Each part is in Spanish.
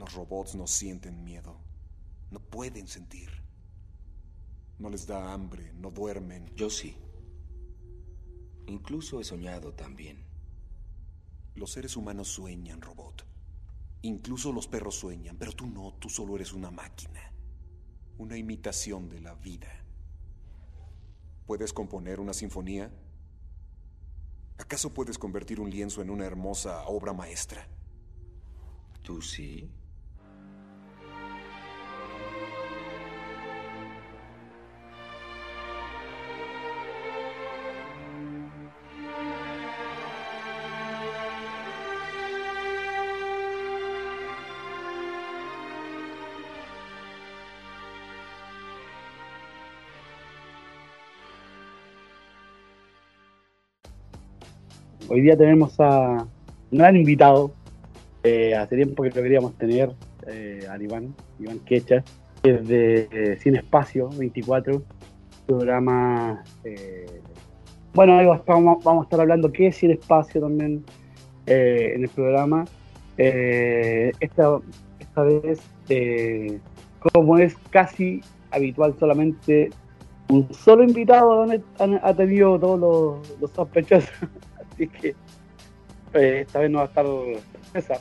Los robots no sienten miedo. No pueden sentir. No les da hambre, no duermen. Yo sí. Incluso he soñado también. Los seres humanos sueñan, robot. Incluso los perros sueñan, pero tú no, tú solo eres una máquina. Una imitación de la vida. ¿Puedes componer una sinfonía? ¿Acaso puedes convertir un lienzo en una hermosa obra maestra? ¿Tú sí? Hoy día tenemos a un gran invitado. Eh, hace tiempo que lo queríamos tener, eh, a Iván, Iván Quecha, que es de eh, Sin Espacio 24, programa. eh, bueno, vamos, a estar hablando qué es Sin Espacio también eh, en el programa. Eh, esta, esta vez, eh, como es casi habitual, solamente un solo invitado ha tenido todos los, los sospechosos. Así que eh, esta vez no va a estar esa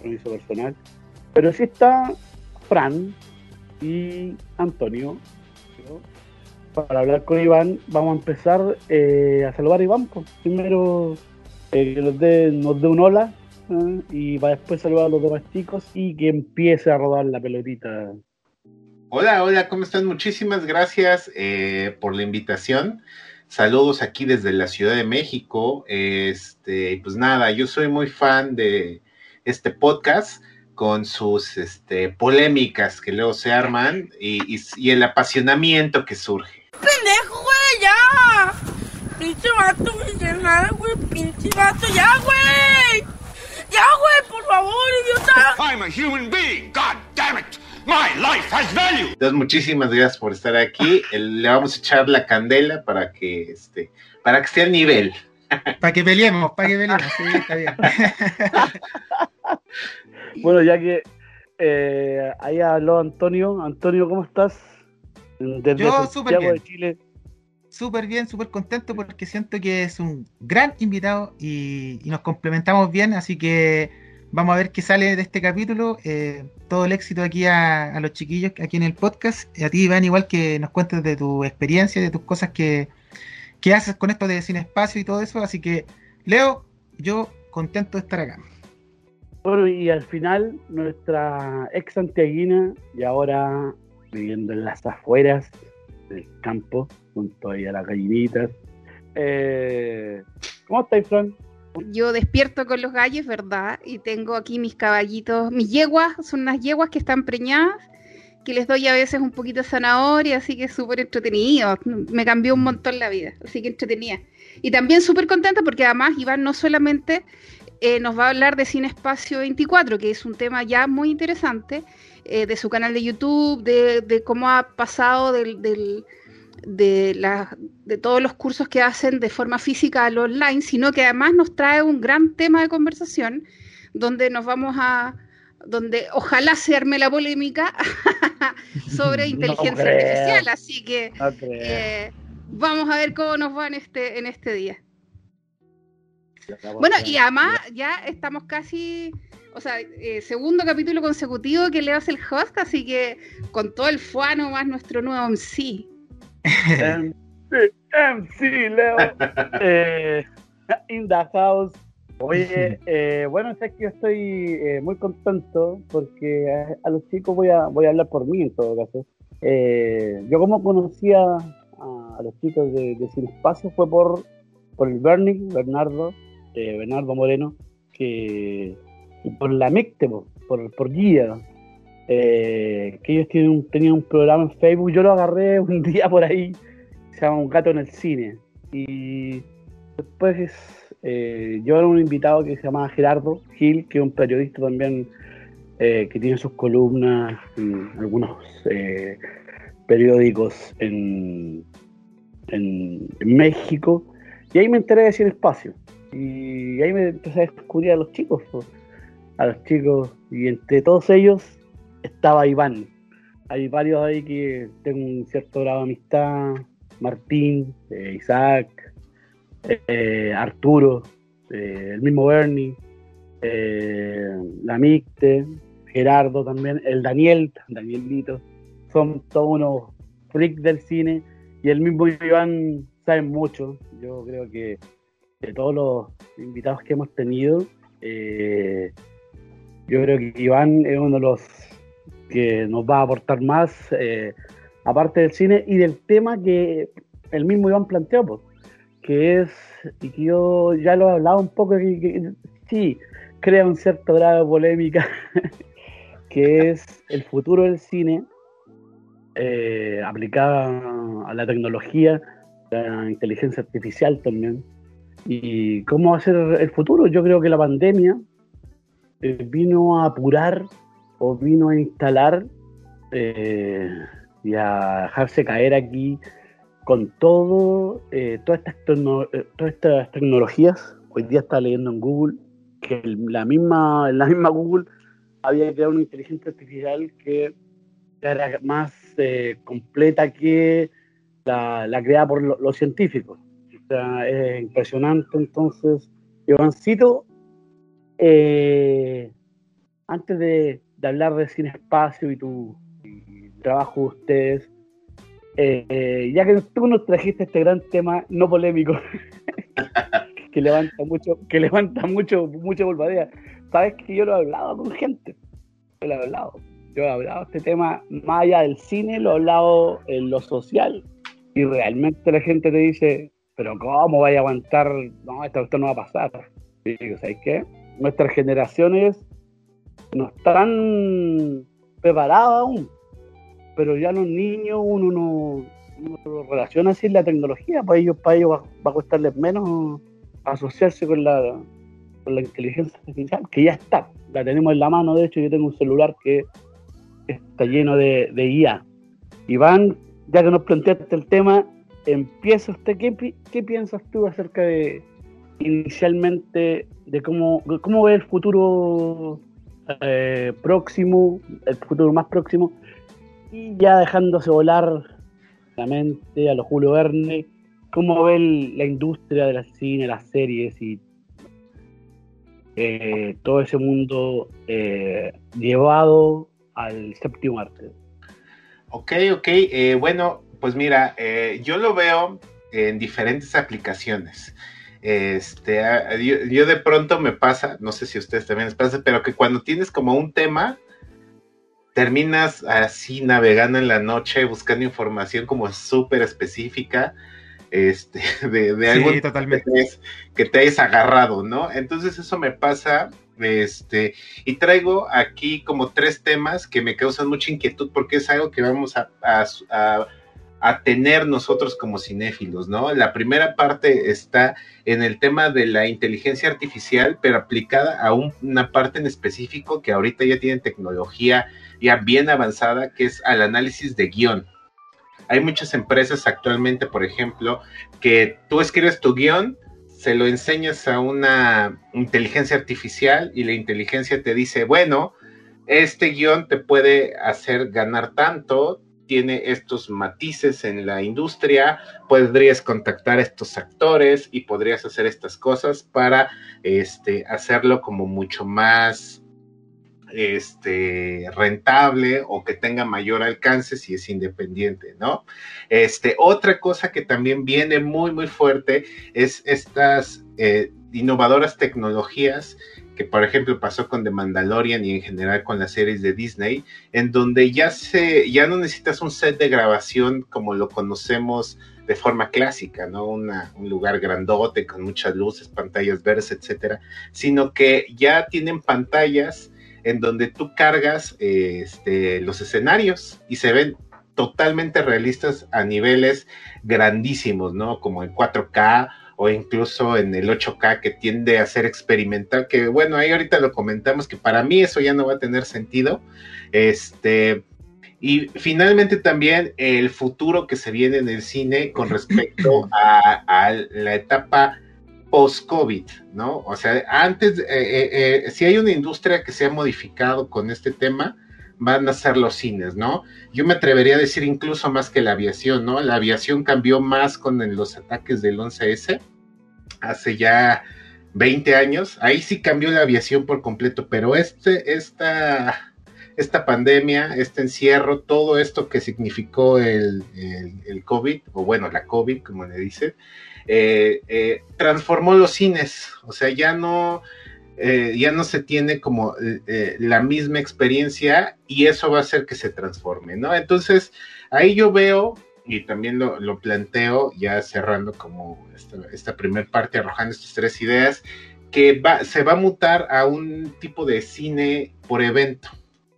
permiso personal. Pero sí está Fran y Antonio. Para hablar con Iván, vamos a empezar eh, a saludar a Iván. pues. Primero eh, que nos dé, un hola y va después saludar a los demás chicos y que empiece a rodar la pelotita. Hola, hola, ¿cómo están? Muchísimas gracias por la invitación. Saludos aquí desde la Ciudad de México. Este, pues nada, yo soy muy fan de este podcast con sus este, polémicas que luego se arman y, y- y el apasionamiento que surge. pendejo, güey, ya. Pinche vato millonario, güey, pinche vato, ya, güey. Ya, güey, por favor, idiota. I'm a human being. God damn it. My life has value. Entonces, muchísimas gracias por estar aquí. Le vamos a echar la candela para que este, para que esté al nivel. Para que peleemos, para que peleemos. Sí, está bien. Bueno, ya que eh, ahí habló Antonio. Antonio, ¿cómo estás? Desde Yo, súper bien. de Chile. Súper bien, súper contento porque siento que es un gran invitado y, y nos complementamos bien, así que vamos a ver qué sale de este capítulo. Eh, todo el éxito aquí a, los chiquillos aquí en el podcast. Y a ti, Iván, igual que nos cuentes de tu experiencia, de tus cosas que, que haces con esto de Sin Espacio y todo eso. Así que, Leo, yo contento de estar acá. Bueno, y al final, nuestra ex santiaguina y ahora viviendo en las afueras del campo, junto ahí a las gallinitas. Eh, ¿Cómo estáis, Fran? Yo despierto con los gallos, ¿verdad? Y tengo aquí mis caballitos, mis yeguas, son unas yeguas que están preñadas, que les doy a veces un poquito de zanahoria, así que súper entretenido. Me cambió un montón la vida, así que entretenida. Y también súper contenta porque además Iván no solamente eh, nos va a hablar de Cine Espacio 24, que es un tema ya muy interesante, eh, de su canal de YouTube, de, de cómo ha pasado del- de, la- de todos los cursos que hacen de forma física al online, sino que además nos trae un gran tema de conversación donde nos vamos a donde ojalá se arme la polémica sobre inteligencia artificial, así que No eh, vamos a ver cómo nos va en este en este día. Bueno, y además ya estamos casi, o sea, eh, segundo capítulo consecutivo que Leo hace el host, así que con todo el fuano más nuestro nuevo MC. MC, MC, Leo. Eh, in the house. Oye, eh, bueno, sé que yo estoy eh, muy contento porque a, a los chicos voy a, voy a hablar por mí en todo caso. Eh, yo como conocía a, a los chicos de, de Sin Espacio fue por, por el Bernie, Bernardo, eh, Bernardo Moreno, que y por la MICTE, po, por, por Guía, eh, que ellos tienen un- tenían un programa en Facebook, yo lo agarré un día por ahí, se llama Un gato en el cine. Y después eh, yo era un invitado que se llamaba Gerardo Gil, que es un periodista también eh, que tiene sus columnas en algunos eh, periódicos en, en, México. Y ahí me enteré de Cine Espacio. Y ahí me empecé a descubrir a los chicos. a los chicos, y entre todos ellos estaba Iván. Hay varios ahí que tengo un cierto grado de amistad, Martín, eh, Isaac, eh, Arturo, eh, el mismo Bernie, la Micte, Gerardo también, el Daniel, Danielito, son todos unos freaks del cine y el mismo Iván sabe mucho. Yo creo que de todos los invitados que hemos tenido, yo creo que Iván es uno de los que nos va a aportar más, aparte del cine y del tema que el mismo Iván planteó, pues, que es, y que yo ya lo he hablado un poco, que, sí, crea un cierto grado de polémica, que es el futuro del cine eh, a la tecnología, a la inteligencia artificial también. ¿Y cómo va a ser el futuro? Yo creo que la pandemia eh, vino a apurar o vino a instalar eh, y a dejarse caer aquí con todo, eh, todas, estas eh, todas estas tecnologías, hoy día está leyendo en Google que la misma, la misma Google había creado una inteligencia artificial que era más eh, completa que la, creada por los científicos. O sea, es impresionante. Entonces, Ivancito, antes de, hablar de cine espacio y tu trabajo de ustedes, eh, ya que tú nos trajiste este gran tema no polémico que levanta mucho, que levanta mucho, mucha volvadera. Sabes que yo lo he hablado con gente. Yo lo he hablado. Yo he hablado de este tema más allá del cine, lo he hablado en lo social. Y realmente la gente te dice, pero ¿cómo vaya a aguantar? No, esto, no va a pasar. Y digo, ¿sabes qué? Nuestras generaciones no están preparadas aún pero ya los niños uno no, relaciona así la tecnología, para ellos, para ellos va, a costarles menos asociarse con la, con la inteligencia artificial, que ya está, la tenemos en la mano, de hecho yo tengo un celular que está lleno de, de IA. Iván, ya que nos planteaste el tema, empieza usted, ¿qué, qué piensas tú acerca de inicialmente de cómo, cómo ve el futuro eh, próximo, el futuro más próximo y ya dejándose volar la mente a los Julio Verne, ¿cómo ve la industria de la cine, las series y eh, todo ese mundo eh, llevado al séptimo arte? Ok, ok, bueno, pues mira, yo lo veo en diferentes aplicaciones. Este, yo, yo, de pronto me pasa, no sé si a ustedes también les pasa, pero que cuando tienes como un tema, terminas así navegando en la noche buscando información como súper específica este, de, algo Que, te hayas agarrado, ¿no? Entonces eso me pasa, este, y traigo aquí como tres temas que me causan mucha inquietud porque es algo que vamos a, a tener nosotros como cinéfilos, ¿no? La primera parte está en el tema de la inteligencia artificial, pero aplicada a una parte en específico que ahorita ya tienen tecnología ya bien avanzada, que es al análisis de guion. Hay muchas empresas actualmente, por ejemplo, que tú escribes tu guion, se lo enseñas a una inteligencia artificial y la inteligencia te dice, bueno, este guion te puede hacer ganar tanto, tiene estos matices en la industria, podrías contactar a estos actores y podrías hacer estas cosas para este, hacerlo como mucho más este, rentable o que tenga mayor alcance si es independiente, ¿no? Este, otra cosa que también viene muy, muy fuerte es estas eh, innovadoras tecnologías que por ejemplo pasó con The Mandalorian y en general con las series de Disney, en donde ya se, ya no necesitas un set de grabación como lo conocemos de forma clásica, ¿no? un lugar grandote con muchas luces, pantallas verdes, etcétera, sino que ya tienen pantallas en donde tú cargas este, los escenarios y se ven totalmente realistas a niveles grandísimos, ¿no? Como en 4K o incluso en el 8K que tiende a ser experimental, que bueno, ahí ahorita lo comentamos que para mí eso ya no va a tener sentido. Este, y finalmente también el futuro que se viene en el cine con respecto a, a la etapa post-COVID, ¿no? O sea, antes, eh, eh, eh, si hay una industria que se ha modificado con este tema, van a ser los cines, ¿no? Yo me atrevería a decir incluso más que la aviación, ¿no? La aviación cambió más con los ataques del 11S hace ya 20 años. Ahí sí cambió la aviación por completo, pero este, esta, esta pandemia, este encierro, todo esto que significó el, el, COVID, o bueno, la COVID, como le dicen, eh, eh, transformó los cines. O sea, ya no eh, ya no se tiene como eh, eh, la misma experiencia y eso va a hacer que se transforme, ¿no? Entonces, ahí yo veo, y también lo, planteo, ya cerrando como esta, esta primera parte, arrojando estas tres ideas, que va, se va a mutar a un tipo de cine por evento.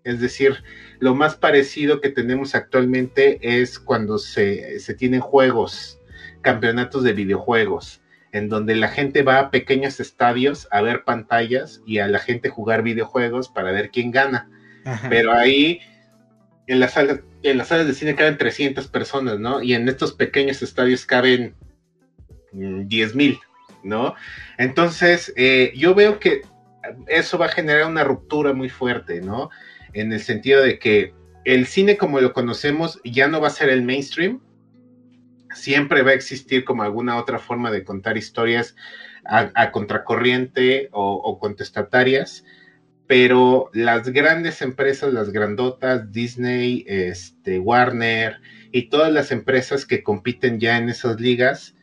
Es decir, lo más parecido que tenemos actualmente es cuando se, se tienen juegos, campeonatos de videojuegos en donde la gente va a pequeños estadios a ver pantallas y a la gente jugar videojuegos para ver quién gana. Pero ahí en las salas en las salas de cine caben 300 personas, ¿no? Y en estos pequeños estadios caben 10 mm, mil, ¿no? Entonces, eh, yo veo que eso va a generar una ruptura muy fuerte, ¿no? En el sentido de que el cine como lo conocemos ya no va a ser el mainstream, siempre va a existir como alguna otra forma de contar historias a, contracorriente o, contestatarias, pero las grandes empresas, las grandotas, Disney, este, Warner y todas las empresas que compiten ya en esas ligas,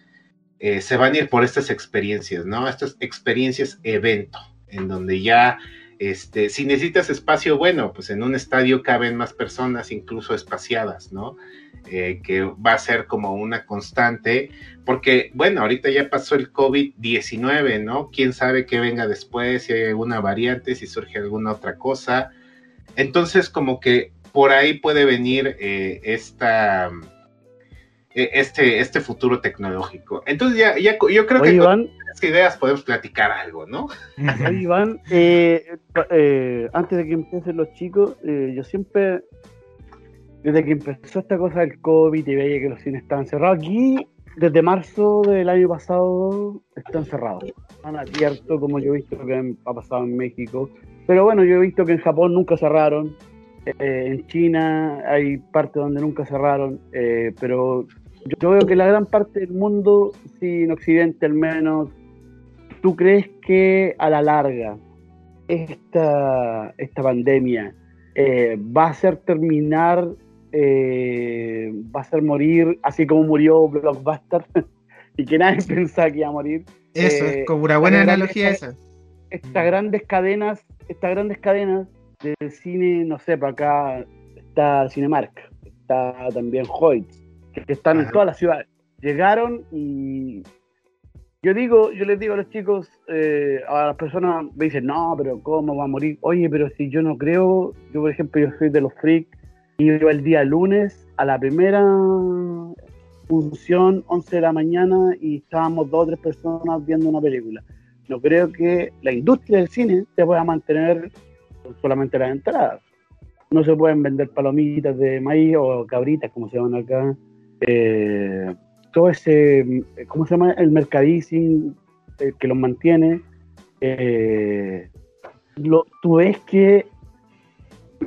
eh, se van a ir por estas experiencias, ¿no? Estas experiencias evento, en donde ya este, si necesitas espacio, bueno, pues en un estadio caben más personas, incluso espaciadas, ¿no? Eh, que va a ser como una constante, porque, bueno, ahorita ya pasó el COVID-19, ¿no? Quién sabe qué venga después, si hay alguna variante, si surge alguna otra cosa. Entonces, como que por ahí puede venir eh, esta este, este futuro tecnológico. Entonces ya, ya yo creo que con estas ideas podemos platicar algo, ¿no? Oye, Iván, eh, eh, antes de que empiecen los chicos, eh, yo siempre, desde que empezó esta cosa del COVID y veía que los cines estaban cerrados, aquí desde marzo del año pasado están cerrados. Están abiertos, como yo he visto que ha pasado en México. Pero bueno, yo he visto que en Japón nunca cerraron. en China hay partes donde nunca cerraron, pero yo veo que la gran parte del mundo, si en Occidente al menos, ¿tú crees que a la larga esta, esta pandemia eh, va a hacer terminar, eh, va a hacer morir, así como murió Blockbuster, y que nadie pensaba que iba a morir? Eso, es eh, como una buena analogía esa. Estas grandes cadenas, estas grandes cadenas del cine, no sé, para acá está Cinemark, está también Hoyt, que están en todas las ciudades. Llegaron y yo digo, yo les digo a los chicos, eh, a las personas me dicen, no, pero ¿cómo va a morir? Oye, pero si yo no creo, yo por ejemplo, yo soy de los freaks, y yo el día lunes a la primera función, 11 de la mañana, y estábamos dos o tres personas viendo una película. No creo que la industria del cine se pueda mantener solamente las entradas. No se pueden vender palomitas de maíz o cabritas, como se llaman acá, eh, todo ese, ¿cómo se llama? El mercadising que los mantiene. Eh, lo, tú ves que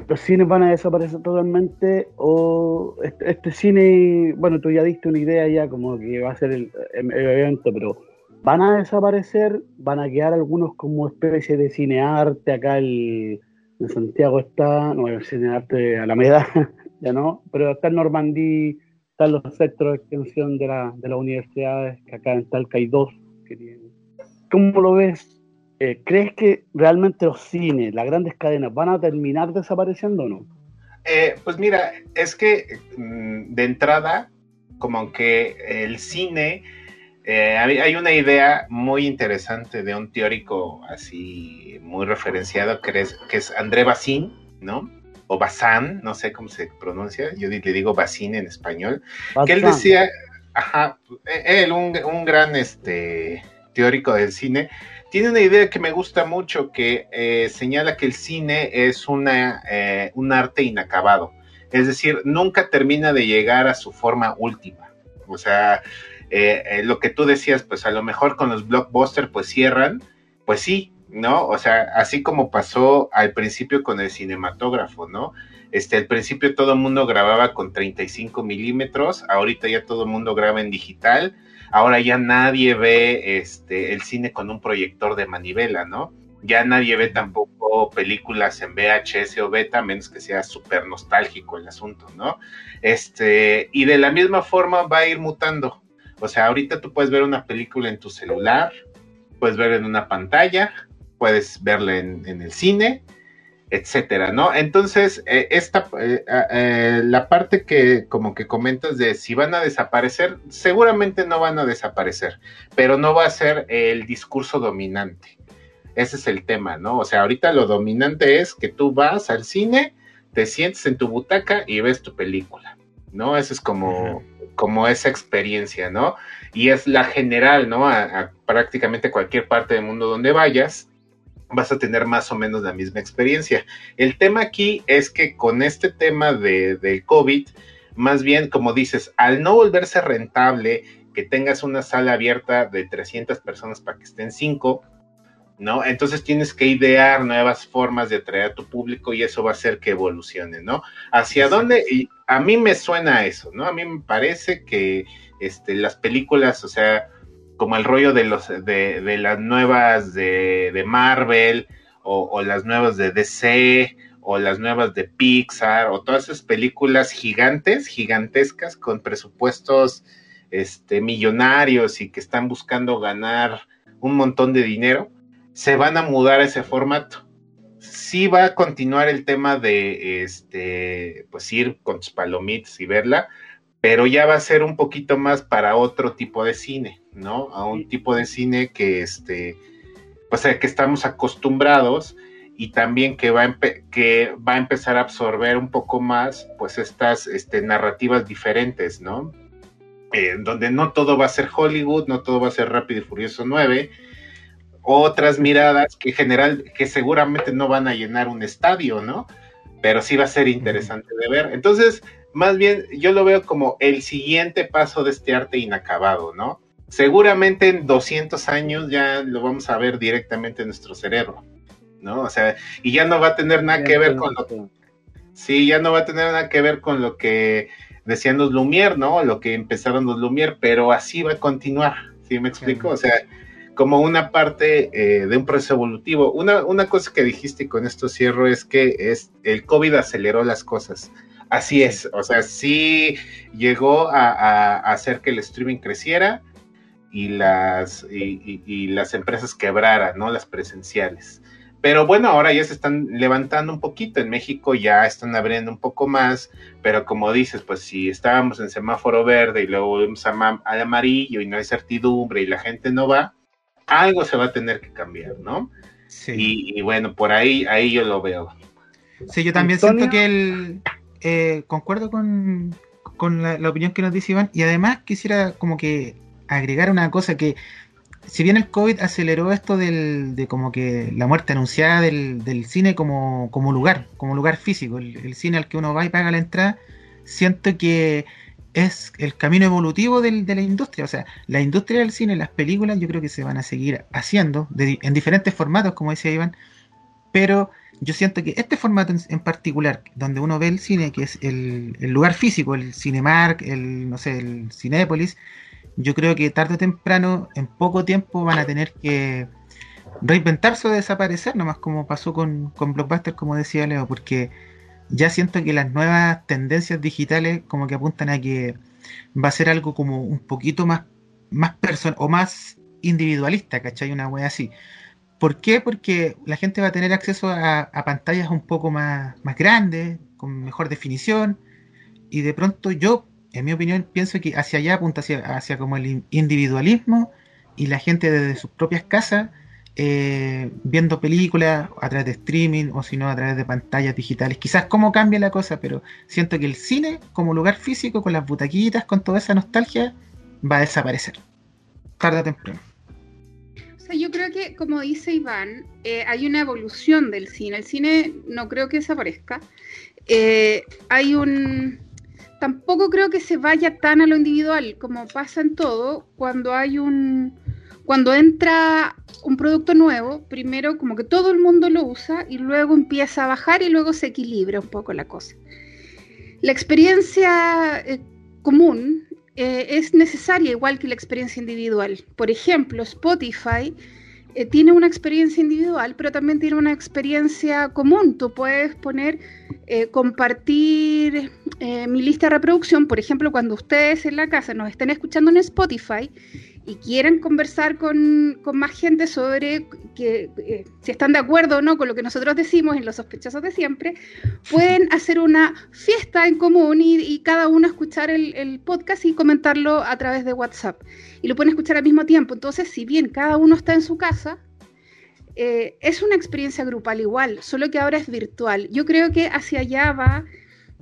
los cines van a desaparecer totalmente o este, este, cine, bueno, tú ya diste una idea ya como que va a ser el, evento, pero van a desaparecer, van a quedar algunos como especie de cinearte, acá el, en Santiago está, no, el cinearte Alameda, ya no, pero está el Normandí están los centros de extensión de, la, de las universidades, que acá en Talca hay dos. Que ¿Cómo lo ves? Eh, ¿Crees que realmente los cines, las grandes cadenas, van a terminar desapareciendo o no? Eh, pues mira, es que mm, de entrada, como que el cine, eh, hay una idea muy interesante de un teórico así muy referenciado que es, que es André Bazin, ¿no? O Bazán, no sé cómo se pronuncia, yo le digo Bazín en español, que él decía, ajá, él, un, gran este, teórico del cine, tiene una idea que me gusta mucho, que eh, señala que el cine es una, eh, un arte inacabado, es decir, nunca termina de llegar a su forma última, o sea, eh, eh, lo que tú decías, pues a lo mejor con los blockbusters pues cierran, pues sí, ¿no? O sea, así como pasó al principio con el cinematógrafo, ¿no? Este, al principio todo el mundo grababa con 35 milímetros, ahorita ya todo el mundo graba en digital, ahora ya nadie ve este, el cine con un proyector de manivela, ¿no? Ya nadie ve tampoco películas en VHS o beta, menos que sea súper nostálgico el asunto, ¿no? Este, y de la misma forma va a ir mutando. O sea, ahorita tú puedes ver una película en tu celular, puedes ver en una pantalla, puedes verla en, en el cine, etcétera, ¿no? Entonces, eh, esta, eh, eh, la parte que como que comentas de si van a desaparecer, seguramente no van a desaparecer, pero no va a ser el discurso dominante. Ese es el tema, ¿no? O sea, ahorita lo dominante es que tú vas al cine, te sientes en tu butaca y ves tu película, ¿no? Esa es como, como esa experiencia, ¿no? Y es la general, ¿no? A, a prácticamente cualquier parte del mundo donde vayas, vas a tener más o menos la misma experiencia. El tema aquí es que con este tema de, del COVID, más bien, como dices, al no volverse rentable, que tengas una sala abierta de 300 personas para que estén 5, ¿no? Entonces tienes que idear nuevas formas de atraer a tu público y eso va a hacer que evolucione, ¿no? ¿Hacia dónde? Y a mí me suena eso, ¿no? A mí me parece que este, las películas, o sea, como el rollo de los de, de las nuevas de, de Marvel o, las nuevas de DC o las nuevas de Pixar o todas esas películas gigantes, gigantescas con presupuestos este millonarios y que están buscando ganar un montón de dinero, se van a mudar a ese formato. Sí va a continuar el tema de este pues ir con tus palomitas y verla, pero ya va a ser un poquito más para otro tipo de cine, ¿no? A un tipo de cine que, este, pues, que estamos acostumbrados y también que va, a que va a empezar a absorber un poco más, pues, estas este, narrativas diferentes, ¿no? Eh, donde no todo va a ser Hollywood, no todo va a ser Rápido y Furioso 9, otras miradas que general, que seguramente no van a llenar un estadio, ¿no? Pero sí va a ser interesante de ver. Entonces, más bien yo lo veo como el siguiente paso de este arte inacabado, ¿no? Seguramente en 200 años ya lo vamos a ver directamente en nuestro cerebro, ¿no? O sea, y ya no va a tener nada que ver con lo que... Sí, ya no va a tener nada que ver con lo que decían los Lumière, ¿no? Lo que empezaron los Lumière, pero así va a continuar, ¿sí me explico? O sea, como una parte eh, de un proceso evolutivo. Una, una cosa que dijiste y con esto cierro es que es, el COVID aceleró las cosas. Así es, o sea, sí llegó a, a, a hacer que el streaming creciera y las, y, y, las empresas quebraran, ¿no? Las presenciales. Pero bueno, ahora ya se están levantando un poquito. En México ya están abriendo un poco más, pero como dices, pues si estábamos en semáforo verde y luego volvemos al amarillo y no hay certidumbre y la gente no va, algo se va a tener que cambiar, ¿no? Sí. Y, y bueno, por ahí, ahí yo lo veo. Sí, yo también Antonio... siento que el, eh, concuerdo con, con la, opinión que nos dice Iván y además quisiera como que agregar una cosa que si bien el COVID aceleró esto del, de como que la muerte anunciada del, del cine como, como, lugar, como lugar físico, el, el, cine al que uno va y paga la entrada, siento que es el camino evolutivo del, de la industria. O sea, la industria del cine, las películas, yo creo que se van a seguir haciendo de, en diferentes formatos, como decía Iván, pero yo siento que este formato en, particular, donde uno ve el cine, que es el, el, lugar físico, el Cinemark, el, no sé, el Cinépolis, yo creo que tarde o temprano, en poco tiempo, van a tener que reinventarse o desaparecer, nomás como pasó con, con Blockbuster, como decía Leo, porque ya siento que las nuevas tendencias digitales como que apuntan a que va a ser algo como un poquito más, más personal o más individualista, ¿cachai? Una wea así. ¿Por qué? Porque la gente va a tener acceso a, pantallas un poco más, más grandes, con mejor definición, y de pronto yo, en mi opinión, pienso que hacia allá apunta hacia, hacia como el individualismo y la gente desde sus propias casas eh, viendo películas a través de streaming o si no a través de pantallas digitales. Quizás cómo cambia la cosa, pero siento que el cine como lugar físico, con las butaquitas, con toda esa nostalgia, va a desaparecer. Tarde o temprano yo creo que, como dice Iván, eh, hay una evolución del cine. El cine no creo que desaparezca. Eh, hay un. tampoco creo que se vaya tan a lo individual como pasa en todo cuando hay un cuando entra un producto nuevo, primero como que todo el mundo lo usa y luego empieza a bajar y luego se equilibra un poco la cosa. La experiencia eh, común eh, es necesaria igual que la experiencia individual. Por ejemplo, Spotify eh, tiene una experiencia individual, pero también tiene una experiencia común. Tú puedes poner, compartir mi lista de reproducción, por ejemplo, cuando ustedes en la casa nos estén escuchando en Spotify y quieren conversar con, más gente sobre que, eh, si están de acuerdo o no con lo que nosotros decimos en Los Sospechosos de Siempre, pueden hacer una fiesta en común y, cada uno escuchar el, podcast y comentarlo a través de WhatsApp. Y lo pueden escuchar al mismo tiempo. Entonces, si bien cada uno está en su casa, eh, es una experiencia grupal igual, solo que ahora es virtual. Yo creo que hacia allá va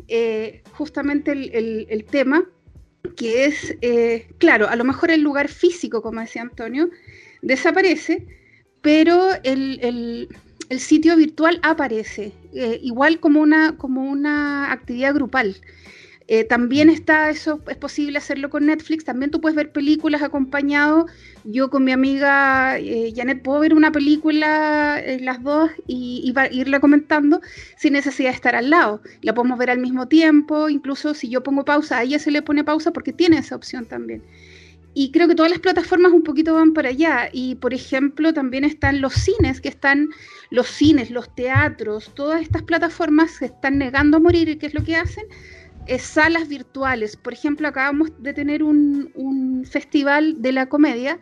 eh, justamente el tema que es, eh, claro, a lo mejor el lugar físico, como decía Antonio, desaparece, pero el, sitio virtual aparece, eh, igual como una, como una actividad grupal. Eh, también está eso, es posible hacerlo con Netflix. También tú puedes ver películas acompañado. Yo con mi amiga eh, Janet puedo ver una película, eh, las dos, y, irla comentando sin necesidad de estar al lado. La podemos ver al mismo tiempo. Incluso si yo pongo pausa, a ella se le pone pausa porque tiene esa opción también. Y creo que todas las plataformas un poquito van para allá. Y por ejemplo, también están los cines, que están los cines, los teatros, todas estas plataformas se están negando a morir. ¿Y qué es lo que hacen? Salas virtuales. Por ejemplo, acabamos de tener un, festival de la comedia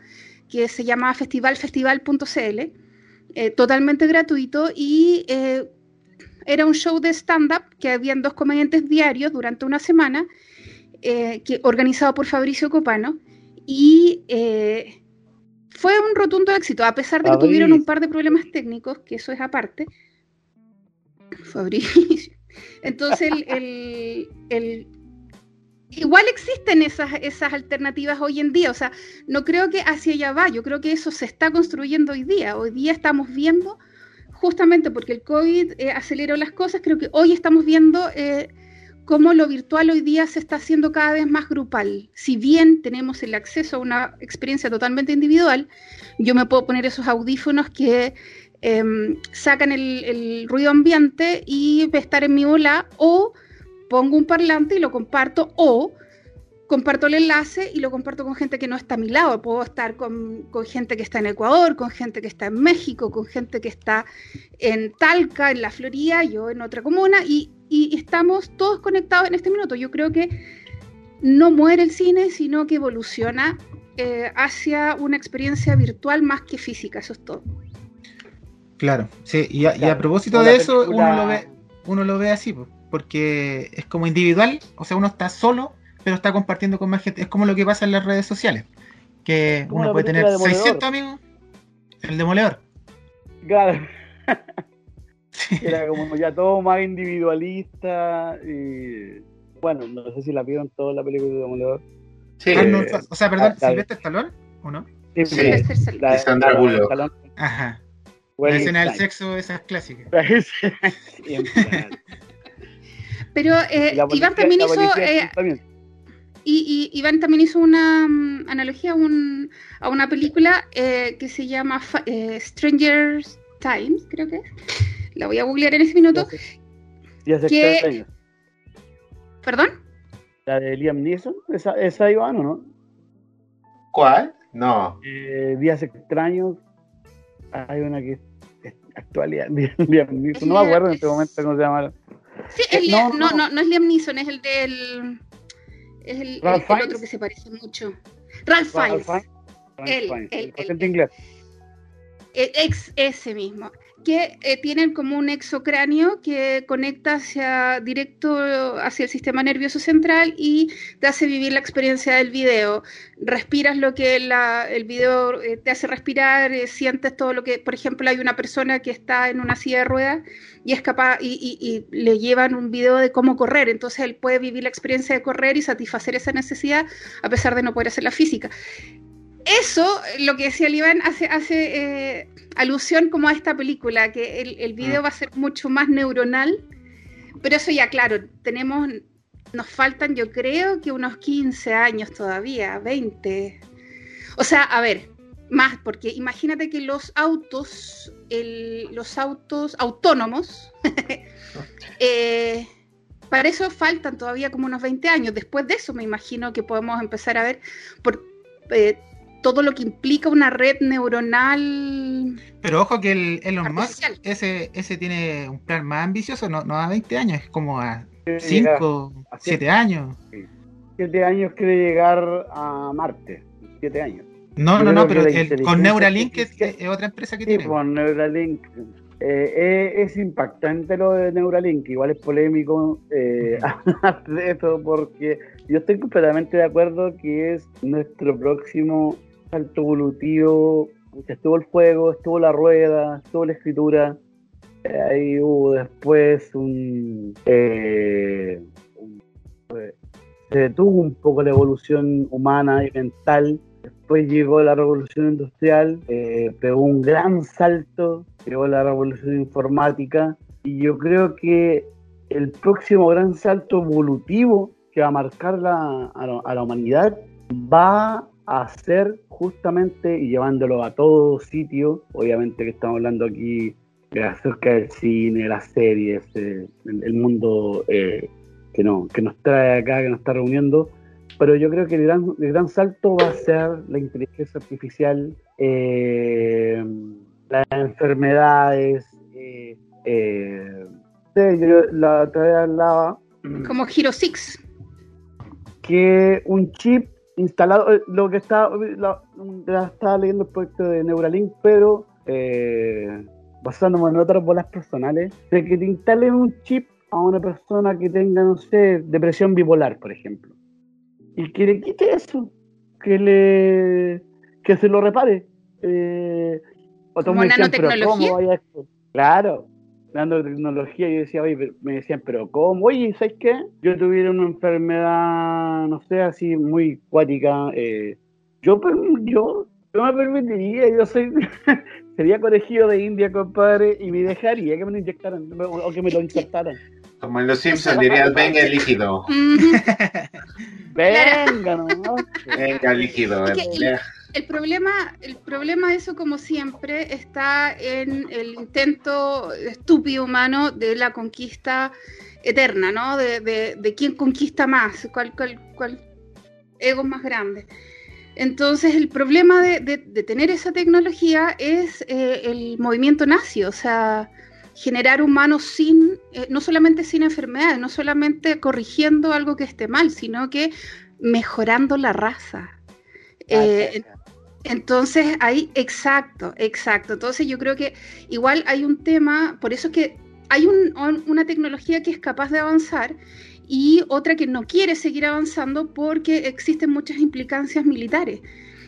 que se llama festivalfestival.cl, eh, totalmente gratuito y eh, era un show de stand-up que habían dos comediantes diarios durante una semana, eh, que, organizado por Fabricio Copano, y fue un rotundo éxito, a pesar de que tuvieron un par de problemas técnicos, que eso es aparte. Fabricio. Entonces, el, igual existen esas, esas alternativas hoy en día, o sea, no creo que hacia allá va, yo creo que eso se está construyendo hoy día. Hoy día estamos viendo, justamente porque el COVID eh, aceleró las cosas, creo que hoy estamos viendo eh, cómo lo virtual hoy día se está haciendo cada vez más grupal. Si bien tenemos el acceso a una experiencia totalmente individual, yo me puedo poner esos audífonos que Em, sacan el, ruido ambiente y estar en mi bola o pongo un parlante y lo comparto o comparto el enlace y lo comparto con gente que no está a mi lado. Puedo estar con, gente que está en Ecuador, con gente que está en México, con gente que está en Talca, en la Florida, yo en otra comuna y, estamos todos conectados en este minuto. Yo creo que no muere el cine, sino que evoluciona eh, hacia una experiencia virtual más que física, eso es todo. Claro, sí, y a, propósito de eso, uno lo ve, uno lo ve así, porque es como individual, o sea, uno está solo, pero está compartiendo con más gente. Es como lo que pasa en las redes sociales, que uno puede tener 600 amigos, el demoledor. Claro. Era como ya todo más individualista y bueno, no sé si la vieron toda la película de Demoledor. Sí. Ah, o sea, perdón, ¿Silvestre Stallone o no? Sí, sí. La, Sandra Bullock. Ajá la escena del sexo, esa es clásica. Pero eh, Iván también hizo. Eh, y, Iván también hizo una mm, analogía a, un, a, una película eh, que se llama eh, Stranger Times, creo que es. La voy a googlear en ese minuto. Que... ¿Perdón? La de Liam Neeson, esa, esa Iván o no? ¿Cuál? No. Días extraños hay una que es actualidad. Liam Neeson. No me acuerdo en este momento cómo se llama. Sí, es eh, no, no, no, no, es Liam Neeson, es el del. Es el, el, otro que se parece mucho. Ralph Fiennes. Ralph Fiennes. El, el, el, inglés. Ex, ese mismo que eh, tienen como un exocráneo que conecta hacia directo hacia el sistema nervioso central y te hace vivir la experiencia del video. Respiras lo que el video eh, te hace respirar, eh, sientes todo lo que, por ejemplo, hay una persona que está en una silla de ruedas y es capaz y, y le llevan un video de cómo correr, entonces él puede vivir la experiencia de correr y satisfacer esa necesidad a pesar de no poder hacer la física eso, lo que decía el Iván, hace, hace eh, alusión como a esta película, que el, el video mm. va a ser mucho más neuronal, pero eso ya, claro, tenemos nos faltan, yo creo que unos 15 años todavía, 20. O sea, a ver, más, porque imagínate que los autos, los autos autónomos, eh, para eso faltan todavía como unos 20 años. Después de eso me imagino que podemos empezar a ver por, eh, todo lo que implica una red neuronal. Pero ojo que el Elon Musk, ese, ese tiene un plan más ambicioso, no, no a 20 años, es como a 5, 7 años. 7 años quiere llegar a Marte, 7 años. No, no, no, pero con Neuralink es, es, otra empresa que tiene. Con Neuralink. Eh, es impactante lo de Neuralink, igual es polémico eh, hablar de eso porque yo estoy completamente de acuerdo que es nuestro próximo salto evolutivo. Estuvo el fuego, estuvo la rueda, estuvo la escritura. Eh, ahí hubo después un, eh, se detuvo un poco la evolución humana y mental. Después llegó la revolución industrial, eh, pegó un gran salto, llegó la revolución informática y yo creo que el próximo gran salto evolutivo que va a marcar la, a, la, humanidad va a ser justamente y llevándolo a todo sitio, obviamente que estamos hablando aquí acerca del cine, las series, eh, el, mundo eh, que, no, que nos trae acá, que nos está reuniendo, pero yo creo que el gran, el gran salto va a ser la inteligencia artificial, eh, las enfermedades, yo la otra vez hablaba... Como Hero 6 que un chip instalado, eh, lo que está, la, estaba leyendo el proyecto de Neuralink, pero eh, basándome en otras bolas personales, de que te instalen un chip a una persona que tenga, no sé, depresión bipolar, por ejemplo, y que le quite eso, que le que se lo repare. Eh, o ¿Como nanotecnología? Claro, dando tecnología, yo decía, oye, me decían, pero ¿cómo? Oye, ¿sabes qué? Yo tuviera una enfermedad, no sé, así muy cuática, eh, yo, yo, yo me permitiría, yo soy, sería colegio de India, compadre, y me dejaría que me lo inyectaran, o que me lo insertaran. Como en los Simpsons dirías, venga el líquido. venga, no. Venga el líquido. El problema, el problema de eso, como siempre, está en el intento estúpido humano de la conquista eterna, ¿no? De, de, quién conquista más, cuál, cuál, cuál ego más grande. Entonces, el problema de, tener esa tecnología es eh, el movimiento nazi, o sea, generar humanos sin, eh, no solamente sin enfermedades, no solamente corrigiendo algo que esté mal, sino que mejorando la raza. Eh, entonces, ahí, exacto, exacto. Entonces, yo creo que igual hay un tema, por eso es que hay una tecnología que es capaz de avanzar y otra que no quiere seguir avanzando porque existen muchas implicancias militares.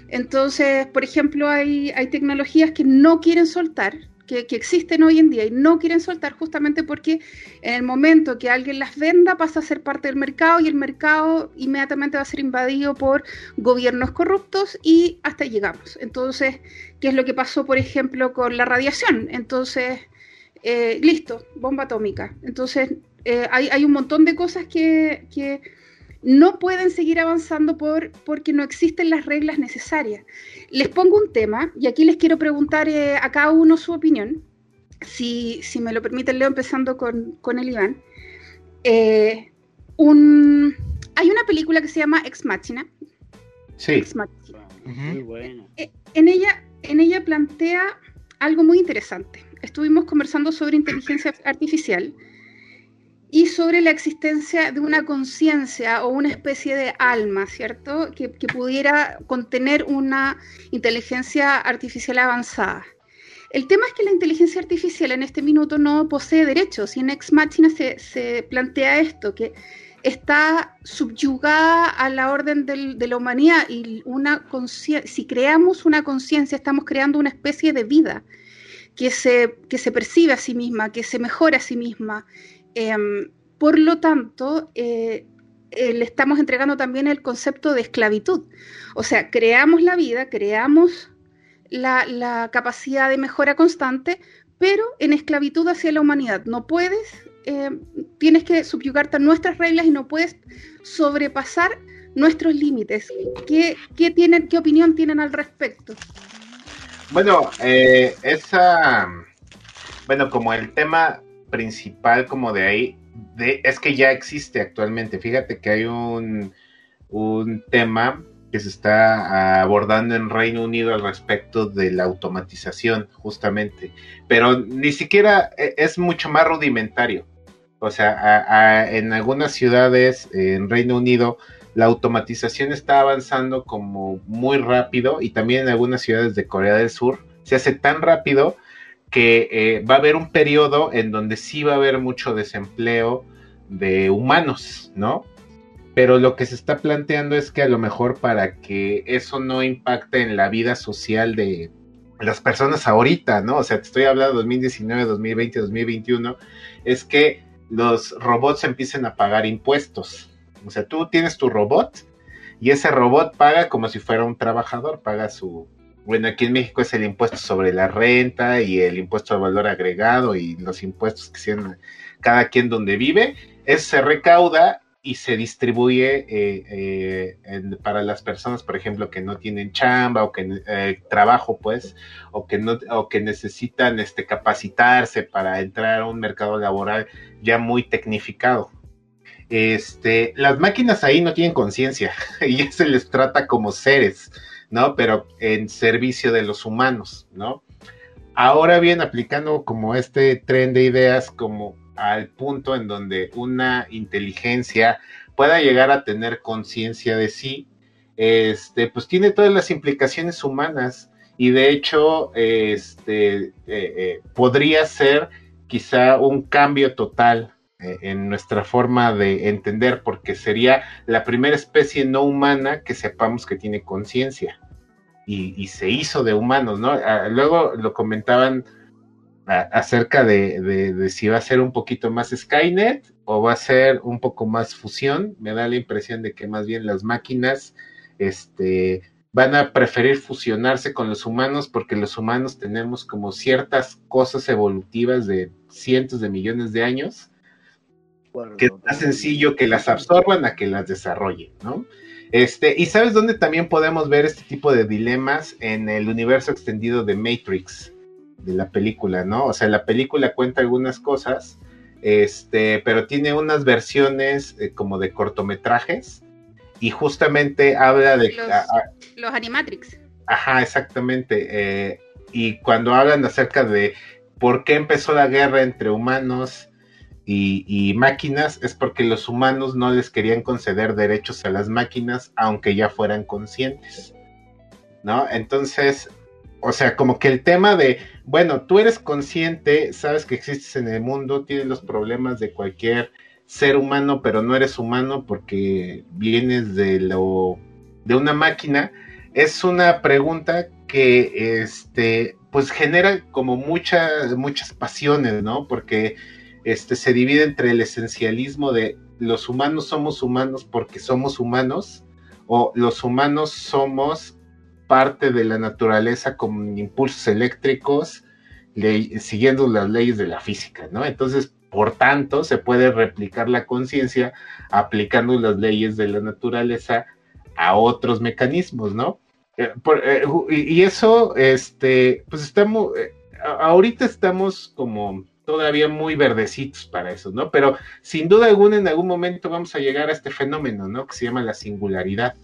Entonces, por ejemplo, hay, hay tecnologías que no quieren soltar, que, existen hoy en día y no quieren soltar justamente porque en el momento que alguien las venda pasa a ser parte del mercado y el mercado inmediatamente va a ser invadido por gobiernos corruptos y hasta llegamos. Entonces, ¿qué es lo que pasó, por ejemplo, con la radiación? Entonces, eh, listo, bomba atómica. Entonces, eh, hay, hay, un montón de cosas que, que no pueden seguir avanzando por, porque no existen las reglas necesarias. Les pongo un tema y aquí les quiero preguntar eh, a cada uno su opinión. Si, si, me lo permiten, leo empezando con, con el Iván. Eh, un, hay una película que se llama Ex Machina. Sí. Ex Machina. Muy buena. Eh, en, ella, en ella plantea algo muy interesante. Estuvimos conversando sobre inteligencia artificial y sobre la existencia de una conciencia o una especie de alma, ¿cierto? Que, pudiera contener una inteligencia artificial avanzada. El tema es que la inteligencia artificial en este minuto no posee derechos y en Ex Machina se, plantea esto, que está subyugada a la orden de la humanidad y una si creamos una conciencia estamos creando una especie de vida que se, que se percibe a sí misma, que se mejora a sí misma, Em, por lo tanto, eh, eh, le estamos entregando también el concepto de esclavitud. O sea, creamos la vida, creamos la, capacidad de mejora constante, pero en esclavitud hacia la humanidad. No puedes, em, tienes que subyugarte a nuestras reglas y no puedes sobrepasar nuestros límites. ¿Qué, qué, tienen, ¿Qué opinión tienen al respecto? Bueno, eh, esa, bueno, como el tema principal como de ahí, de, es que ya existe actualmente. Fíjate que hay un, un tema que se está abordando en Reino Unido al respecto de la automatización, justamente, pero ni siquiera e, es mucho más rudimentario. O sea, en algunas ciudades en Reino Unido la automatización está avanzando como muy rápido y también en algunas ciudades de Corea del Sur se hace tan rápido que eh, va a haber un periodo en donde sí va a haber mucho desempleo de humanos, ¿no? Pero lo que se está planteando es que a lo mejor para que eso no impacte en la vida social de las personas ahorita, ¿no? O sea, te estoy hablando de 2019, 2020, 2021, es que los robots empiecen a pagar impuestos. O sea, tú tienes tu robot y ese robot paga como si fuera un trabajador, paga su... Bueno, aquí en México es el impuesto sobre la renta y el impuesto al valor agregado y los impuestos que sean cada quien donde vive. Eso se recauda y se distribuye eh, eh, para las personas, por ejemplo, que no tienen chamba o que eh, trabajo, pues, o que no, o que necesitan este capacitarse para entrar a un mercado laboral ya muy tecnificado. Este, las máquinas ahí no tienen conciencia y se les trata como seres, ¿no? Pero en servicio de los humanos, ¿no? Ahora bien, aplicando como este tren de ideas, como al punto en donde una inteligencia pueda llegar a tener conciencia de sí, este, pues tiene todas las implicaciones humanas y de hecho, este, eh, eh, podría ser quizá un cambio total en nuestra forma de entender, porque sería la primera especie no humana que sepamos que tiene conciencia y, se hizo de humanos, ¿no? Ah, luego lo comentaban acerca de, si va a ser un poquito más Skynet o va a ser un poco más fusión. Me da la impresión de que más bien las máquinas este, van a preferir fusionarse con los humanos porque los humanos tenemos como ciertas cosas evolutivas de cientos de millones de años que es más sencillo que las absorban a que las desarrollen, ¿no? Este, y sabes dónde también podemos ver este tipo de dilemas en el universo extendido de Matrix de la película, ¿no? O sea, la película cuenta algunas cosas, este, pero tiene unas versiones eh, como de cortometrajes y justamente habla de... Los, Animatrix. Ajá, exactamente. Eh, y cuando hablan acerca de por qué empezó la guerra entre humanos y, máquinas, es porque los humanos no les querían conceder derechos a las máquinas, aunque ya fueran conscientes. ¿No? Entonces, o sea, como que el tema de, bueno, tú eres consciente, sabes que existes en el mundo, tienes los problemas de cualquier ser humano, pero no eres humano porque vienes de lo de una máquina, es una pregunta que este pues genera como muchas muchas pasiones, ¿no? Porque este se divide entre el esencialismo de los humanos somos humanos porque somos humanos o los humanos somos parte de la naturaleza con impulsos eléctricos, siguiendo las leyes de la física, ¿no? Entonces, por tanto, se puede replicar la conciencia aplicando las leyes de la naturaleza a otros mecanismos, ¿no? Eh, eh, y, eso, este, pues estamos, eh, ahorita estamos como todavía muy verdecitos para eso, ¿no? Pero sin duda alguna en algún momento vamos a llegar a este fenómeno, ¿no? Que se llama la singularidad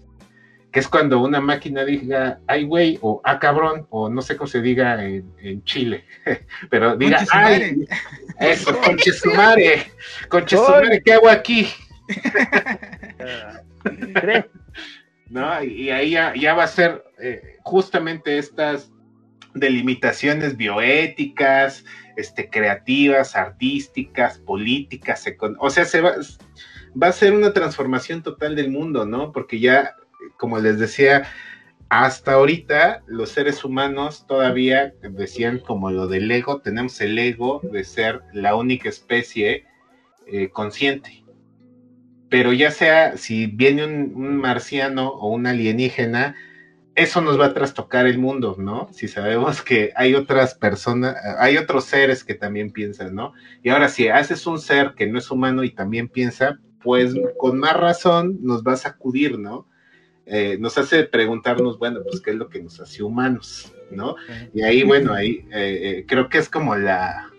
que es cuando una máquina diga, ay, güey, o ah, cabrón, o no sé cómo se diga en, Chile, pero diga, ay, eso, conche su madre, conche su madre, ¿qué hago aquí? ¿No? Y, ahí ya, va a ser eh, justamente estas delimitaciones bioéticas, este, creativas, artísticas, políticas, o sea, se va, va a ser una transformación total del mundo, ¿no? Porque ya como les decía, hasta ahorita los seres humanos todavía decían como lo del ego, tenemos el ego de ser la única especie eh, consciente. Pero ya sea si viene un, marciano o un alienígena, eso nos va a trastocar el mundo, ¿no? Si sabemos que hay otras personas, hay otros seres que también piensan, ¿no? Y ahora si haces un ser que no es humano y también piensa, pues con más razón nos va a sacudir, ¿no? Eh, nos hace preguntarnos, bueno, pues qué es lo que nos hace humanos, ¿no? Y ahí, bueno, ahí eh, eh, creo que es como la,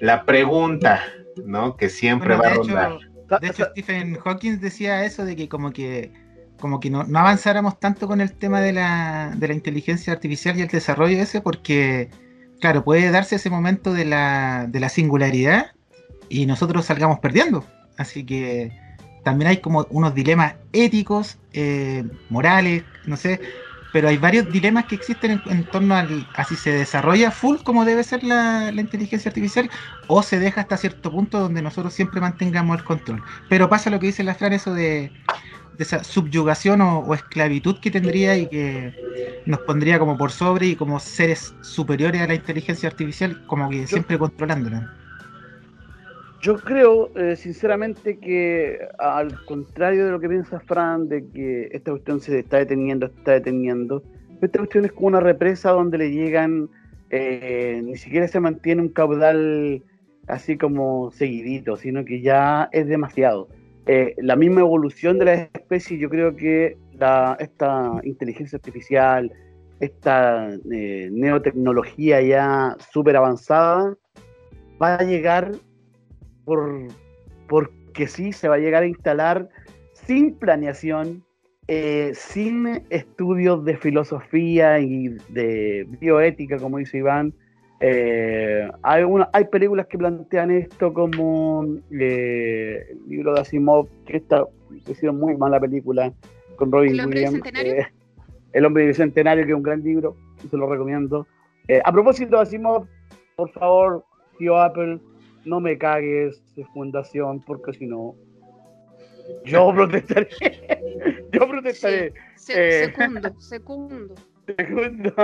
la pregunta, ¿no? Que siempre Bueno, va a rondar. hecho, de hecho, Stephen Hawking decía eso de que como que como que no, no avanzáramos tanto con el tema de la, de la inteligencia artificial y el desarrollo ese, porque, claro, puede darse ese momento de la, de la singularidad y nosotros salgamos perdiendo. Así que también hay como unos dilemas éticos, eh, morales, no sé, pero hay varios dilemas que existen en, torno al, a si se desarrolla full como debe ser la, la inteligencia artificial o se deja hasta cierto punto donde nosotros siempre mantengamos el control. Pero pasa lo que dice la Fran, eso de, de esa subyugación o, o esclavitud que tendría y que nos pondría como por sobre y como seres superiores a la inteligencia artificial, como que siempre controlándola. Yo creo, eh, sinceramente, que al contrario de lo que piensa Fran, de que esta cuestión se está deteniendo, se está deteniendo, esta cuestión es como una represa donde le llegan, eh, ni siquiera se mantiene un caudal así como seguidito, sino que ya es demasiado. Eh, la misma evolución de la especie, yo creo que esta inteligencia artificial, esta eh, neotecnología ya súper avanzada, va a llegar por, porque sí, se va a llegar a instalar sin planeación, eh, sin estudios de filosofía y de bioética, como dice Iván. Eh, hay, una, hay películas que plantean esto como eh, el libro de Asimov, que está sido muy mala película con Robin ¿El hombre Williams. bicentenario? eh, el hombre bicentenario, que es un gran libro, se lo recomiendo. Eh, a propósito de Asimov, por favor, tío Apple, no me cagues de fundación, porque si no, yo protestaré. yo protestaré. Se- Eh. Secundo, secundo. Segundo,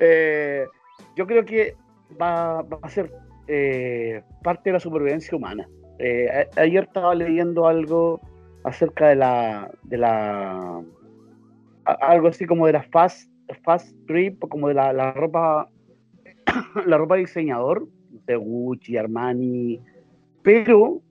eh, yo creo que va, a ser eh, parte de la supervivencia humana. Eh, ayer estaba leyendo algo acerca de la, de la algo así como de la fast, fast trip, como de la, la ropa la ropa de diseñador, de Gucci, Armani, pero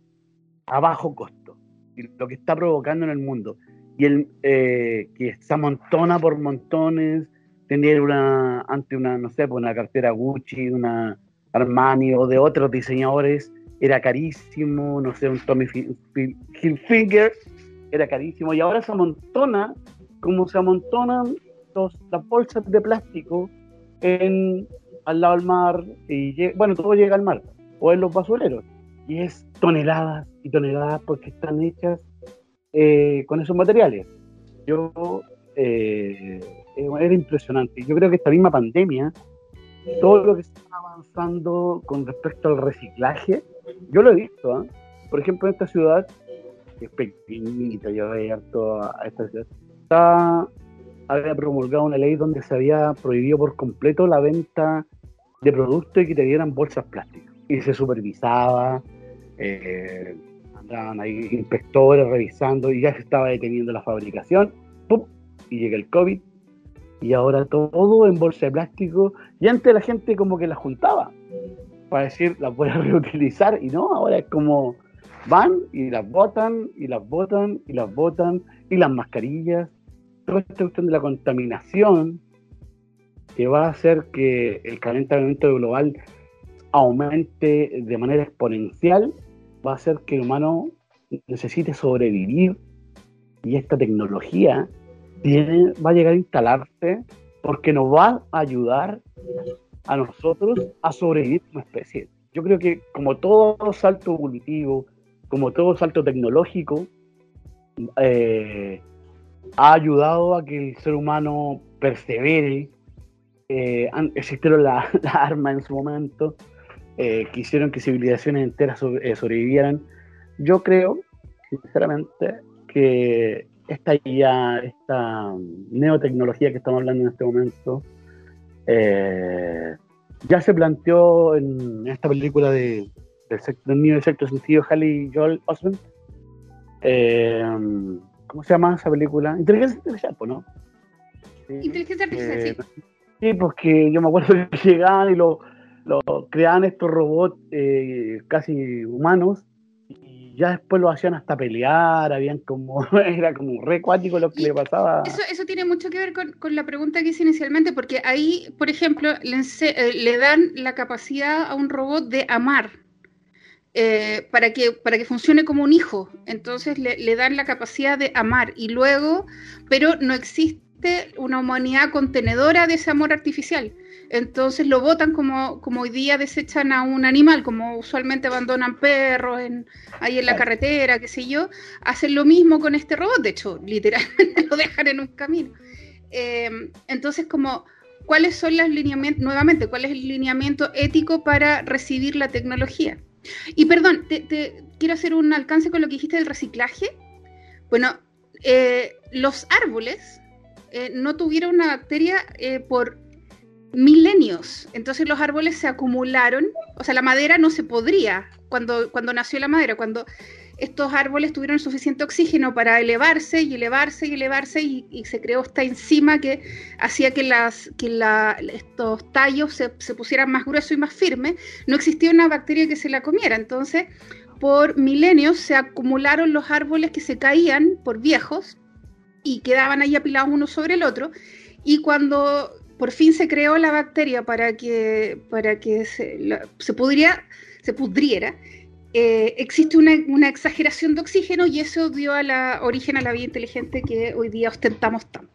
a bajo costo. Y lo que está provocando en el mundo. Y el eh, que se amontona por montones, tener una, ante una, no sé, pues una cartera Gucci, una Armani o de otros diseñadores, era carísimo, no sé, un Tommy Fi- Fi- Hilfiger, era carísimo, y ahora se amontona como se amontonan los, las bolsas de plástico en, al lado del mar, y bueno, todo llega al mar, o en los basureros, y es toneladas y toneladas porque están hechas eh, con esos materiales. Yo, eh, eh, era impresionante. Yo creo que esta misma pandemia, todo lo que está avanzando con respecto al reciclaje, yo lo he visto. ¿ah? Por ejemplo, en esta ciudad, que es pequeñita, yo he harto a esta ciudad, está, había promulgado una ley donde se había prohibido por completo la venta de productos y que te dieran bolsas plásticas. Y se supervisaba, eh, andaban ahí inspectores revisando y ya se estaba deteniendo la fabricación. ¡pum! Y llega el COVID y ahora todo en bolsa de plástico. Y antes la gente como que las juntaba para decir voy a reutilizar y no, ahora es como van y las botan y las botan y las botan y las mascarillas. Toda esta cuestión de la contaminación que va a hacer que el calentamiento global aumente de manera exponencial, va a hacer que el humano necesite sobrevivir y esta tecnología va a llegar a instalarse porque nos va a ayudar a nosotros a sobrevivir como especie. Yo creo que como todo salto evolutivo, como todo salto tecnológico, eh, ha ayudado a que el ser humano persevere. Eh, existieron la- las armas en su momento, eh, que hicieron que civilizaciones enteras sobre- eh, sobrevivieran. Yo creo, sinceramente, que esta ya, esta neotecnología que estamos hablando en este momento, eh, ya se planteó en esta película de, del, del niño de sexto sentido, Halley Joel Osment. Eh, ¿Cómo se llama esa película? Inteligencia Artificial, pues, ¿no? Inteligencia artificial, Eh, sí. Sí, porque yo me acuerdo que llegaban y lo, lo creaban estos robots casi humanos y ya después lo hacían hasta pelear, habían como, era como re cuático lo que Y le pasaba. Eso, eso tiene mucho que ver con, con la pregunta que hice inicialmente, porque ahí, por ejemplo, le, eh, le dan la capacidad a un robot de amar eh, para, que, para que funcione como un hijo. Entonces le, le dan la capacidad de amar y luego, pero no existe una humanidad contenedora de ese amor artificial. Entonces lo botan como, como hoy día desechan a un animal, como usualmente abandonan perros en, ahí en la carretera, qué sé yo, hacen lo mismo con este robot, de hecho, literalmente lo dejan en un camino. Eh, entonces, como, ¿cuáles son los lineamientos, nuevamente, cuál es el lineamiento ético para recibir la tecnología? Y perdón, te, te quiero hacer un alcance con lo que dijiste del reciclaje. Bueno, eh, los árboles eh, no tuvieron una bacteria eh, por milenios. Entonces los árboles se acumularon, o sea, la madera no se podría cuando, cuando nació la madera, cuando estos árboles tuvieron suficiente oxígeno para elevarse y elevarse y elevarse y, se creó esta enzima que hacía que, las, que la- estos tallos se, se pusieran más gruesos y más firmes. No existía una bacteria que se la comiera. Entonces, por milenios se acumularon los árboles que se caían por viejos y quedaban ahí apilados uno sobre el otro. Y cuando por fin se creó la bacteria para que, para que se, la- se, pudriera, se pudriera, eh, existe una, una exageración de oxígeno y eso dio a la, origen a la vida inteligente que hoy día ostentamos tanto.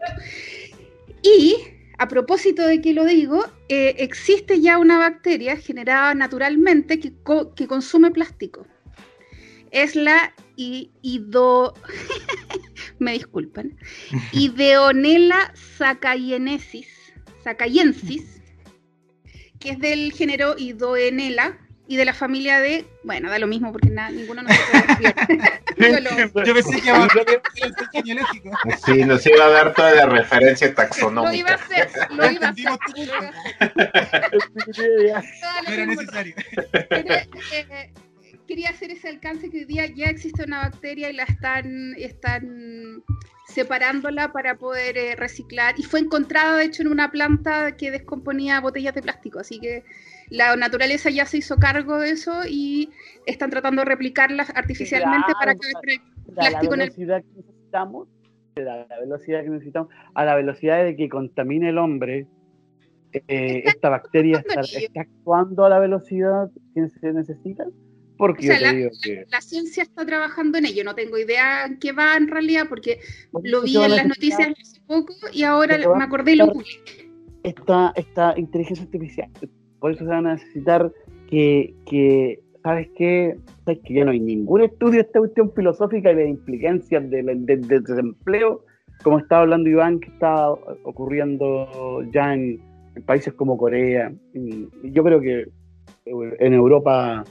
Y a propósito de que lo digo, eh, existe ya una bacteria generada naturalmente que, co- que consume plástico. Es la ido... me disculpan. Ideonella sacayensis, sacayensis, que es del género Idoenela y de la familia de, bueno, da lo mismo porque nada, ninguno nos Digo, lo- Yo pensé que iba a genealógico. Sí, nos iba a dar toda la referencia Lo iba a taxonómica. hacer, lo iba a hacer. Lo iba a hacer. No era necesario. Eh, quería hacer ese alcance que hoy día ya existe una bacteria y la están, están separándola para poder eh, reciclar. Y fue encontrada, de hecho, en una planta que descomponía botellas de plástico. Así que la naturaleza ya se hizo cargo de eso y están tratando de replicarlas artificialmente Claro, para con el a la plástico en el velocidad que necesitamos, a la velocidad que necesitamos, a la velocidad de que contamine el hombre, eh, esta bacteria está, está actuando a la velocidad que se necesita. Porque O sea, yo te la- digo que La ciencia está trabajando en ello, no tengo idea en qué va en realidad, porque lo vi en las noticias hace poco y ahora me acordé y lo googleé. esta, esta inteligencia artificial. Por eso se van a necesitar que, que ¿sabes qué? ¿Sabes que ya no hay ningún estudio de esta cuestión filosófica y de implicancias del, del- del desempleo, como estaba hablando Iván, que está ocurriendo ya en, en países como Corea. Y, y yo creo que en Europa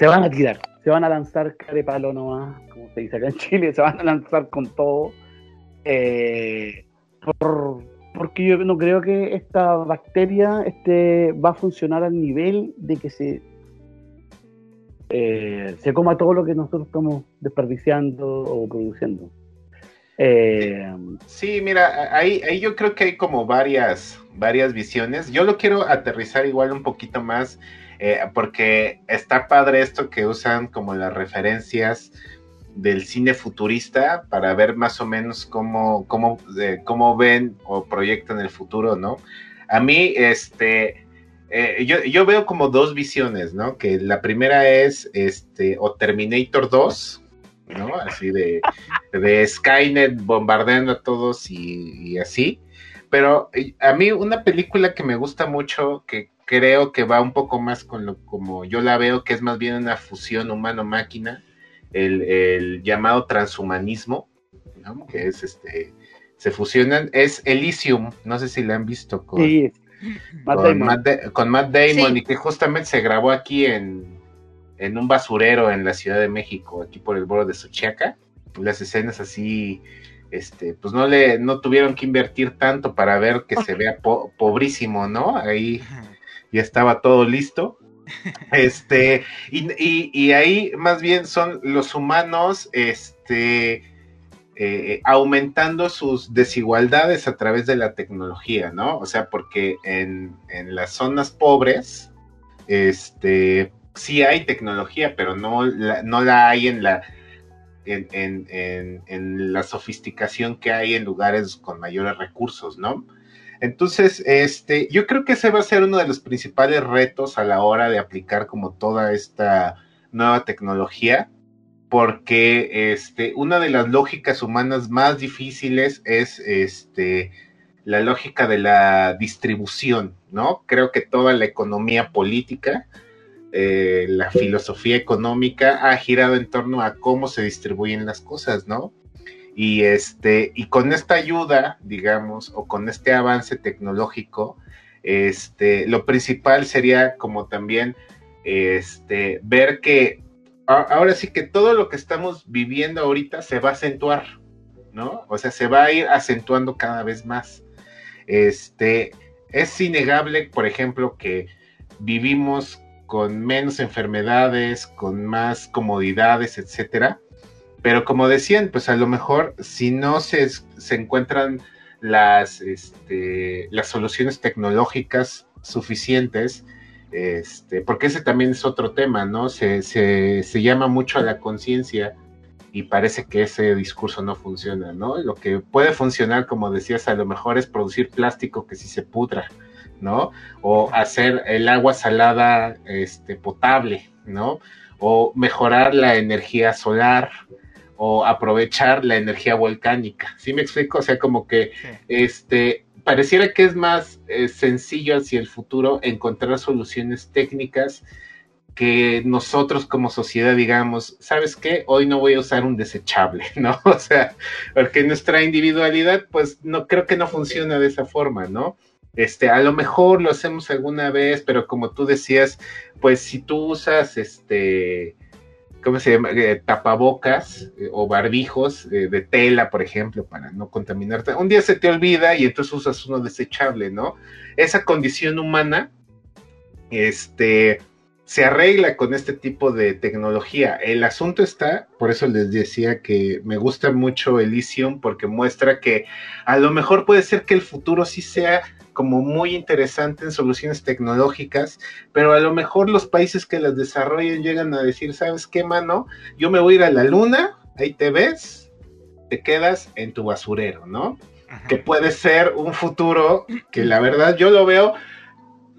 se van a tirar, se van a lanzar carepalo nomás, como se dice acá en Chile, se van a lanzar con todo. eh, por, porque yo no creo que esta bacteria este, va a funcionar al nivel de que se, eh, se coma todo lo que nosotros estamos desperdiciando o produciendo. Eh, Sí, mira, ahí, ahí yo creo que hay como varias, varias visiones. Yo lo quiero aterrizar igual un poquito más, eh, porque está padre esto que usan como las referencias del cine futurista para ver más o menos cómo, cómo, cómo ven o proyectan el futuro, ¿no? A mí, este, eh, yo, yo veo como dos visiones, ¿no? Que la primera es, este, o Terminator 2, ¿no? Así de, de Skynet bombardeando a todos y, y así. Pero eh, a mí una película que me gusta mucho, que creo que va un poco más con lo como yo la veo, que es más bien una fusión humano-máquina, el, el llamado transhumanismo, ¿no? que es este, se fusionan, es Elysium, no sé si la han visto con, sí, Matt con, Damon. Matt Da- con Matt Damon Sí. y que justamente se grabó aquí en, en un basurero en la Ciudad de México, aquí por el borde de Suchiaca. Las escenas así, este, pues no le, no tuvieron que invertir tanto para ver que se vea po- pobrísimo, ¿no? Ahí ya estaba todo listo. Este, y, y- y ahí más bien son los humanos, este, eh, aumentando sus desigualdades a través de la tecnología, ¿no? O sea, porque en, en las zonas pobres, este, sí hay tecnología, pero no la, no la hay en la, en, en, en, la sofisticación que hay en lugares con mayores recursos, ¿no? Entonces, este, yo creo que ese va a ser uno de los principales retos a la hora de aplicar como toda esta nueva tecnología, porque este, una de las lógicas humanas más difíciles es este, la lógica de la distribución, ¿no? Creo que toda la economía política, eh, la filosofía económica ha girado en torno a cómo se distribuyen las cosas, ¿no? Y este, y con esta ayuda, digamos, o con este avance tecnológico, este, lo principal sería como también este, ver que ahora sí que todo lo que estamos viviendo ahorita se va a acentuar, ¿no? O sea, se va a ir acentuando cada vez más. Este, es innegable, por ejemplo, que vivimos con menos enfermedades, con más comodidades, etcétera. Pero como decían, pues a lo mejor si no se, se encuentran las, este, las soluciones tecnológicas suficientes, este, porque ese también es otro tema, ¿no? Se, se, llama mucho a la conciencia y parece que ese discurso no funciona, ¿no? Lo que puede funcionar, como decías, a lo mejor es producir plástico que sí se pudra, ¿no? O hacer el agua salada este, potable, ¿no? O mejorar la energía solar o aprovechar la energía volcánica. ¿Sí me explico? O sea, como que este pareciera que es más eh, sencillo hacia el futuro encontrar soluciones técnicas que nosotros como sociedad digamos, ¿sabes qué? Hoy no voy a usar un desechable, ¿no? O sea, porque nuestra individualidad, pues no creo que no funciona de esa forma, ¿no? Este, a lo mejor lo hacemos alguna vez, pero como tú decías, pues si tú usas este, ¿cómo se llama? Eh, tapabocas eh, o barbijos eh, de tela, por ejemplo, para no contaminarte. Un día se te olvida y entonces usas uno desechable, ¿no? Esa condición humana, este, se arregla con este tipo de tecnología. El asunto está, por eso les decía que me gusta mucho Elysium porque muestra que a lo mejor puede ser que el futuro sí sea como muy interesante en soluciones tecnológicas, pero a lo mejor los países que las desarrollen llegan a decir, ¿sabes qué, mano? Yo me voy a ir a la luna, ahí te ves, te quedas en tu basurero, ¿no? Que puede ser un futuro que la verdad yo lo veo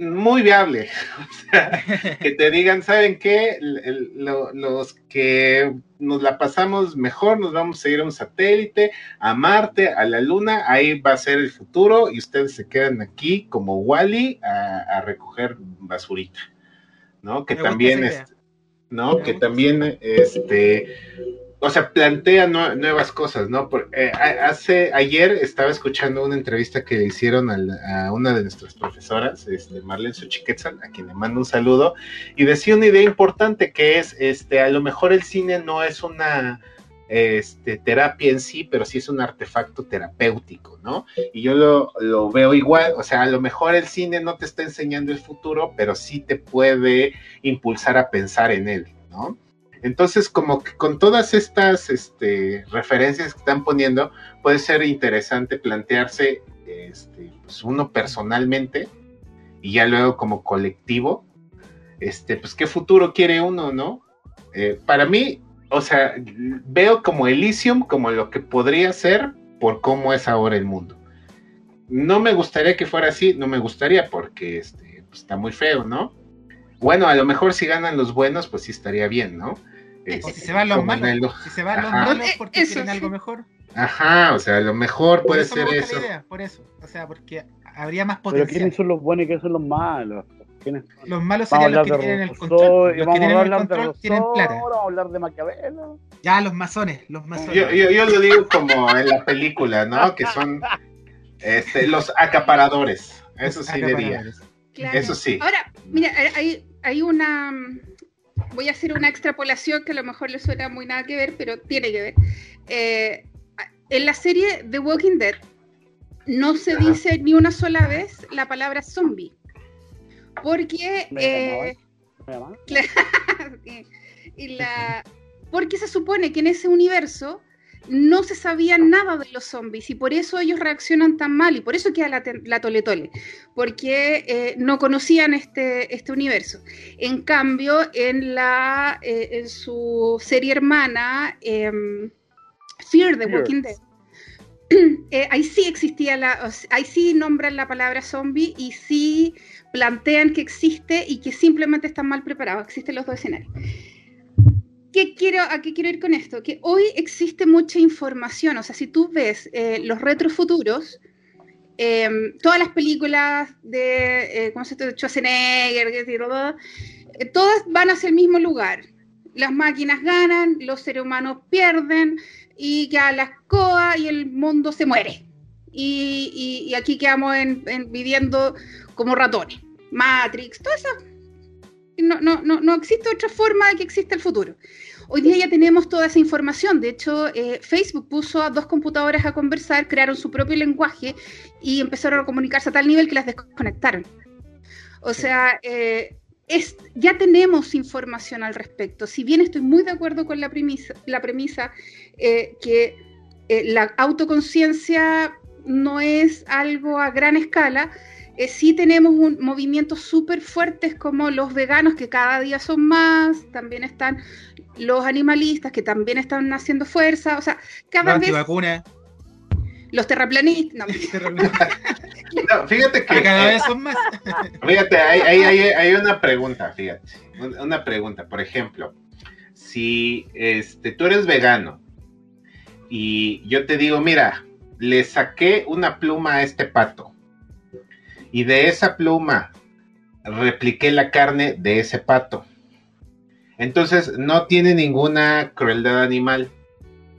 muy viable. O sea, que te digan, ¿saben qué? los que nos la pasamos mejor, nos vamos a ir a un satélite, a Marte, a la Luna, ahí va a ser el futuro y ustedes se quedan aquí como Wally a, recoger basurita, ¿no? Que también, es, ¿no? Que también, este, o sea, plantea nuevas cosas, ¿no? Eh, hace, ayer estaba escuchando una entrevista que le hicieron a, una de nuestras profesoras, este, Marlene Suchiquetzal, a quien le mando un saludo, y decía una idea importante que es, este, a lo mejor el cine no es una este, terapia en sí, pero sí es un artefacto terapéutico, ¿no? Y yo lo, lo veo igual, o sea, a lo mejor el cine no te está enseñando el futuro, pero sí te puede impulsar a pensar en él, ¿no? Entonces, como que con todas estas este, referencias que están poniendo, puede ser interesante plantearse este, pues uno personalmente y ya luego como colectivo, este, pues qué futuro quiere uno, ¿no? Eh, para mí, o sea, veo como Elysium como lo que podría ser por cómo es ahora el mundo. No me gustaría que fuera así, no me gustaría porque este, pues, está muy feo, ¿no? Bueno, a lo mejor si ganan los buenos, pues sí estaría bien, ¿no? O si se van los malos, si se van los malos porque quieren algo mejor. Ajá, o sea, lo mejor puede ser eso. por eso, o sea, porque habría más potencial. Pero ¿quiénes son los buenos y quiénes son los malos? Los malos serían los que tienen el control. Los que tienen el control tienen plata. Vamos a hablar de Maquiavelo. Ya, los masones, los masones. Yo, yo, yo, lo digo como en la película, ¿no? Que son este, los acaparadores. Eso sí diría. Eso sí. Ahora, mira, hay, hay una voy a hacer una extrapolación que a lo mejor le suena muy nada que ver, pero tiene que ver. Eh, en la serie The Walking Dead no se dice ni una sola vez la palabra zombie. Porque. Eh, y la, porque se supone que en ese universo no se sabía nada de los zombies y por eso ellos reaccionan tan mal y por eso queda la, la tole tole, porque eh, no conocían este, este universo. En cambio, en, la, eh, en su serie hermana, em, Fear the. Walking Dead, eh, ahí sí existía la, ahí sí nombran la palabra zombie y sí plantean que existe y que simplemente están mal preparados. Existen los dos escenarios. ¿Qué quiero, ¿A qué quiero ir con esto? Que hoy existe mucha información. O sea, si tú ves eh, los retrofuturos, eh, todas las películas de, eh, ¿cómo se? Schwarzenegger, eh, todas van hacia el mismo lugar. Las máquinas ganan, los seres humanos pierden y quedan las coas y el mundo se muere. Y, aquí quedamos en- en viviendo como ratones. Matrix, todo eso. No, no, no, no existe otra forma de que exista el futuro. Hoy día ya tenemos toda esa información. De hecho, eh, Facebook puso a dos computadoras a conversar, crearon su propio lenguaje y empezaron a comunicarse a tal nivel que las desconectaron. O sea, eh, es, ya tenemos información al respecto. Si bien estoy muy de acuerdo con la premisa, la premisa eh, que la autoconciencia no es algo a gran escala, eh, sí tenemos un, movimientos súper fuertes como los veganos que cada día son más, también están los animalistas que también están haciendo fuerza, o sea, cada Los vez antivacunas. los terraplanistas, no, No, fíjate que. cada vez son más. Fíjate, hay, hay, hay, hay una pregunta, fíjate. un- Una pregunta, por ejemplo, si este, tú eres vegano y yo te digo, mira, le saqué una pluma a este pato y de esa pluma repliqué la carne de ese pato. Entonces no tiene ninguna crueldad animal,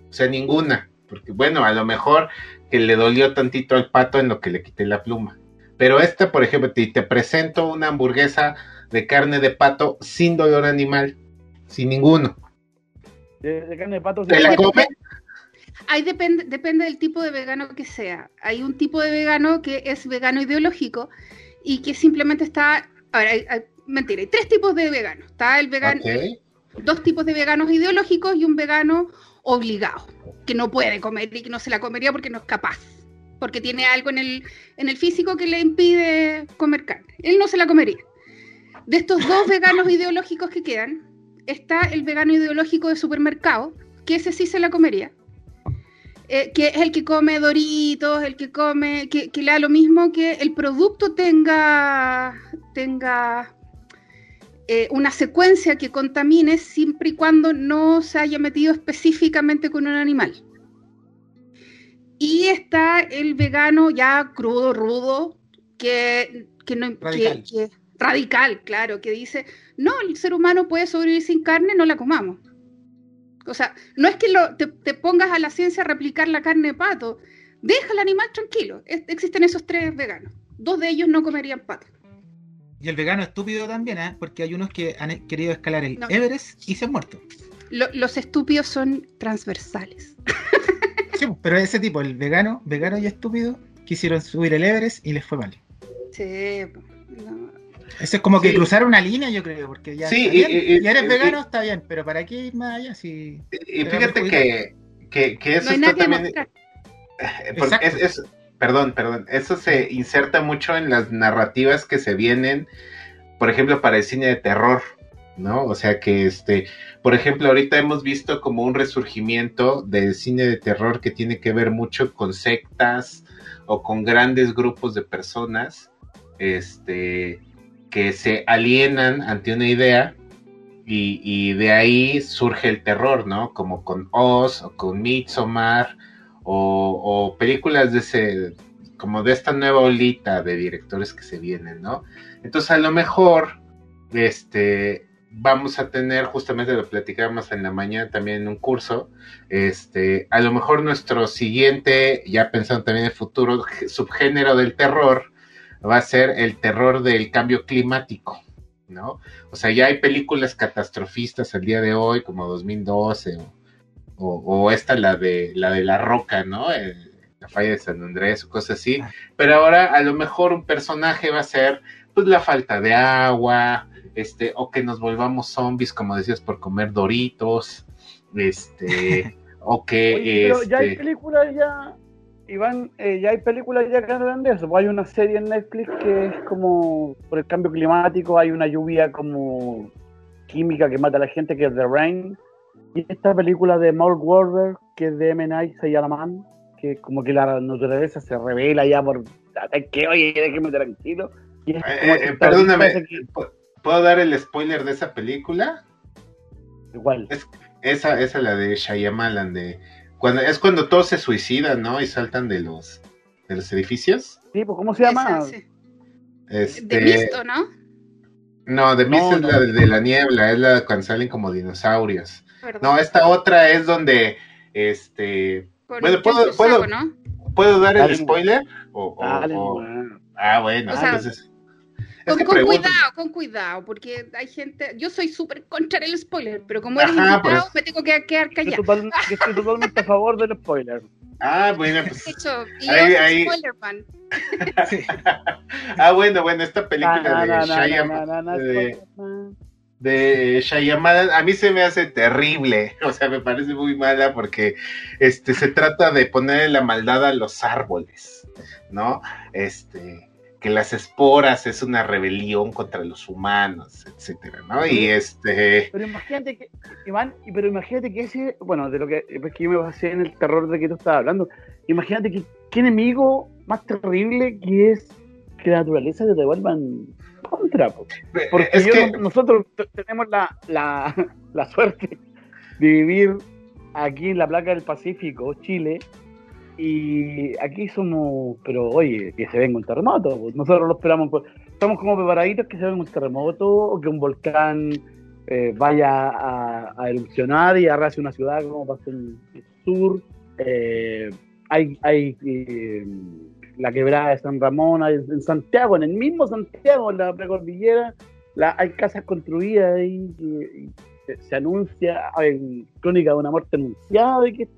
o sea, ninguna, porque bueno, a lo mejor que le dolió tantito al pato en lo que le quité la pluma. Pero esta, por ejemplo, te, te presento una hamburguesa de carne de pato sin dolor animal, sin ninguno. De, de carne de pato. ¿Te la sí. Ahí depende, depende del tipo de vegano que sea. Hay un tipo de vegano que es vegano ideológico y que simplemente está. Ahora, hay- hay- mentira, hay tres tipos de veganos. Está el vegano, dos tipos de veganos ideológicos y un vegano obligado, que no puede comer y que no se la comería porque no es capaz, porque tiene algo en el, en el físico que le impide comer carne. Él no se la comería. De estos dos veganos ideológicos que quedan, está el vegano ideológico de supermercado, que ese sí se la comería. Eh, que es el que come doritos, el que come, que, que le da lo mismo que el producto tenga, tenga eh, una secuencia que contamine siempre y cuando no se haya metido específicamente con un animal. Y está el vegano ya crudo, rudo, que, que no Radical. que- radical, claro, que dice, no, el ser humano puede sobrevivir sin carne, no la comamos. O sea, no es que lo- te, te pongas a la ciencia a replicar la carne de pato, deja al animal tranquilo. Es- existen esos tres veganos. Dos de ellos no comerían pato. Y el vegano estúpido también, ¿eh? Porque hay unos que han querido escalar el No. Everest y se han muerto. Lo- los estúpidos son transversales. Sí, pero ese tipo, el vegano, vegano y estúpido, quisieron subir el Everest y les fue mal. Sí. Eso es como que Sí. cruzar una línea, yo creo, porque ya Sí, y- bien. y- y- ya eres y- vegano, está bien, pero ¿para qué ir más allá? Si... Y fíjate que, que, que eso no hay está que también. es- es- perdón, perdón. Eso se inserta mucho en las narrativas que se vienen, por ejemplo, para el cine de terror, ¿no? O sea que este, por ejemplo, ahorita hemos visto como un resurgimiento del cine de terror que tiene que ver mucho con sectas o con grandes grupos de personas, este, que se alienan ante una idea y, y de ahí surge el terror, ¿no? Como con Oz o con Midsommar o, películas de ese, como de esta nueva olita de directores que se vienen, ¿no? Entonces a lo mejor, este, vamos a tener, justamente lo platicamos en la mañana también en un curso, este, a lo mejor nuestro siguiente, ya pensando también en el futuro, subgénero del terror, va a ser el terror del cambio climático, ¿no? O sea, ya hay películas catastrofistas al día de hoy, como 2012, o, o, o esta, la de la de la roca, ¿no? El- la falla de San Andrés o cosas así. Ah. Pero ahora a lo mejor un personaje va a ser, pues, la falta de agua, este, o que nos volvamos zombies, como decías, por comer doritos, este, o que Oye, pero ya hay este, películas ya, Iván, eh, ya hay películas ya que hablan de eso. Hay una serie en Netflix que es como por el cambio climático, hay una lluvia como química que mata a la gente, que es The Rain. Y esta película de Mark Wahlberg, que es de M. Night Shyamalan, que como que la naturaleza se revela ya por... ¿sabes qué? Oye, déjeme tranquilo. Y es eh, como eh, que esta perdóname, que- ¿pu- ¿puedo dar el spoiler de esa película? Igual. Esa, esa la de Shyamalan, de cuando es cuando todos se suicidan, ¿no? Y saltan de los de los edificios. Sí, pues ¿cómo se llama? Este, De Misto, ¿no? no, de Mist No, es no. la de, de la niebla, es la cuando salen como dinosaurios. Perdón. No, esta otra es donde este bueno, John puedo- puedo- ¿no? ¿puedo dar el spoiler? O, o- Dale, o- ah, bueno, O sea, entonces es Con, cuidado, con cuidado, porque hay gente. Yo soy súper contra el spoiler, pero como eres Ajá, invitado, pues. me tengo que quedar Yo, total- yo estoy totalmente a favor del spoiler. Ah, bueno, pues De hecho, y Ahí- yo soy ahí- spoiler man. ah, bueno, bueno, esta película de na, na, na, Shyam- na, na, de- de Shyamalan a mí se me hace terrible, o sea, me parece muy mala porque este se trata de ponerle la maldad a los árboles, ¿no? Este que las esporas es una rebelión contra los humanos, etcétera, ¿no? Y este Pero imagínate que, Iván, y- pero imagínate que ese, bueno, de lo que, es que yo me basé en el terror de que tú estabas hablando, imagínate que qué enemigo más terrible que es que la naturaleza te devuelvan contra, po. porque es yo que no- nosotros tenemos la, la, la suerte de vivir aquí en la placa del Pacífico, Chile, y aquí somos, pero oye, que se venga un terremoto, pues, nosotros lo esperamos, estamos como preparaditos que se venga un terremoto o que un volcán eh, vaya a, erupcionar y arrase una ciudad como pasó en el sur. Eh, hay hay eh, la quebrada de San Ramón, hay en Santiago, en el mismo Santiago, en la precordillera, la, hay casas construidas ahí y se, se anuncia, hay crónica de una muerte anunciada de que,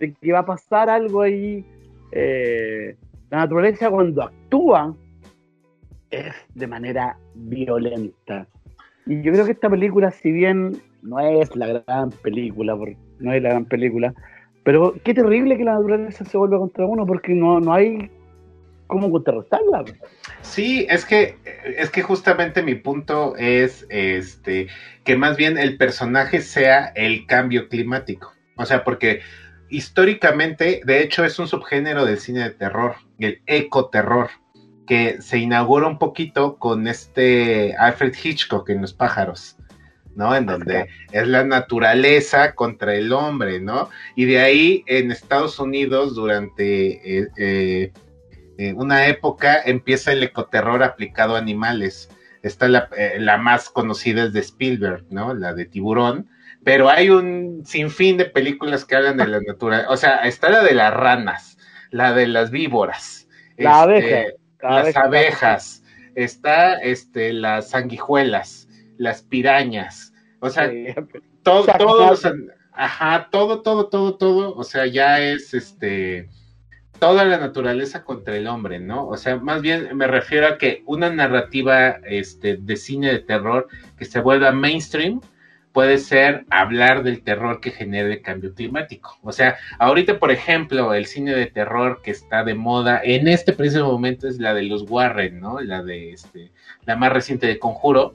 de que va a pasar algo ahí. Eh, la naturaleza cuando actúa es de manera violenta. Y yo creo que esta película, si bien no es la gran película, no es la gran película, pero qué terrible que la naturaleza se vuelva contra uno porque no, no hay cómo contrarrestarla. Sí, es que es que justamente mi punto es este que más bien el personaje sea el cambio climático. O sea, porque históricamente, de hecho, es un subgénero del cine de terror, el ecoterror, que se inaugura un poquito con este Alfred Hitchcock en Los pájaros. ¿no? En donde es la naturaleza contra el hombre, ¿no? Y de ahí en Estados Unidos durante eh, eh, eh, una época empieza el ecoterror aplicado a animales. Está la, la, más conocida es de Spielberg, ¿no? La de Tiburón. Pero hay un sinfín de películas que hablan de la naturaleza. O sea, está la de las ranas, la de las víboras, la este, abeja, la las abeja, abejas, está este, las sanguijuelas, las pirañas. O sea, Sí. todo, todos los, ajá, todo, todo, todo, todo, o sea, ya es este toda la naturaleza contra el hombre, ¿no? O sea, más bien me refiero a que una narrativa este, de cine de terror que se vuelva mainstream puede ser hablar del terror que genera el cambio climático. O sea, ahorita, por ejemplo, el cine de terror que está de moda en este preciso momento es la de los Warren, ¿no? La de este, la más reciente de Conjuro.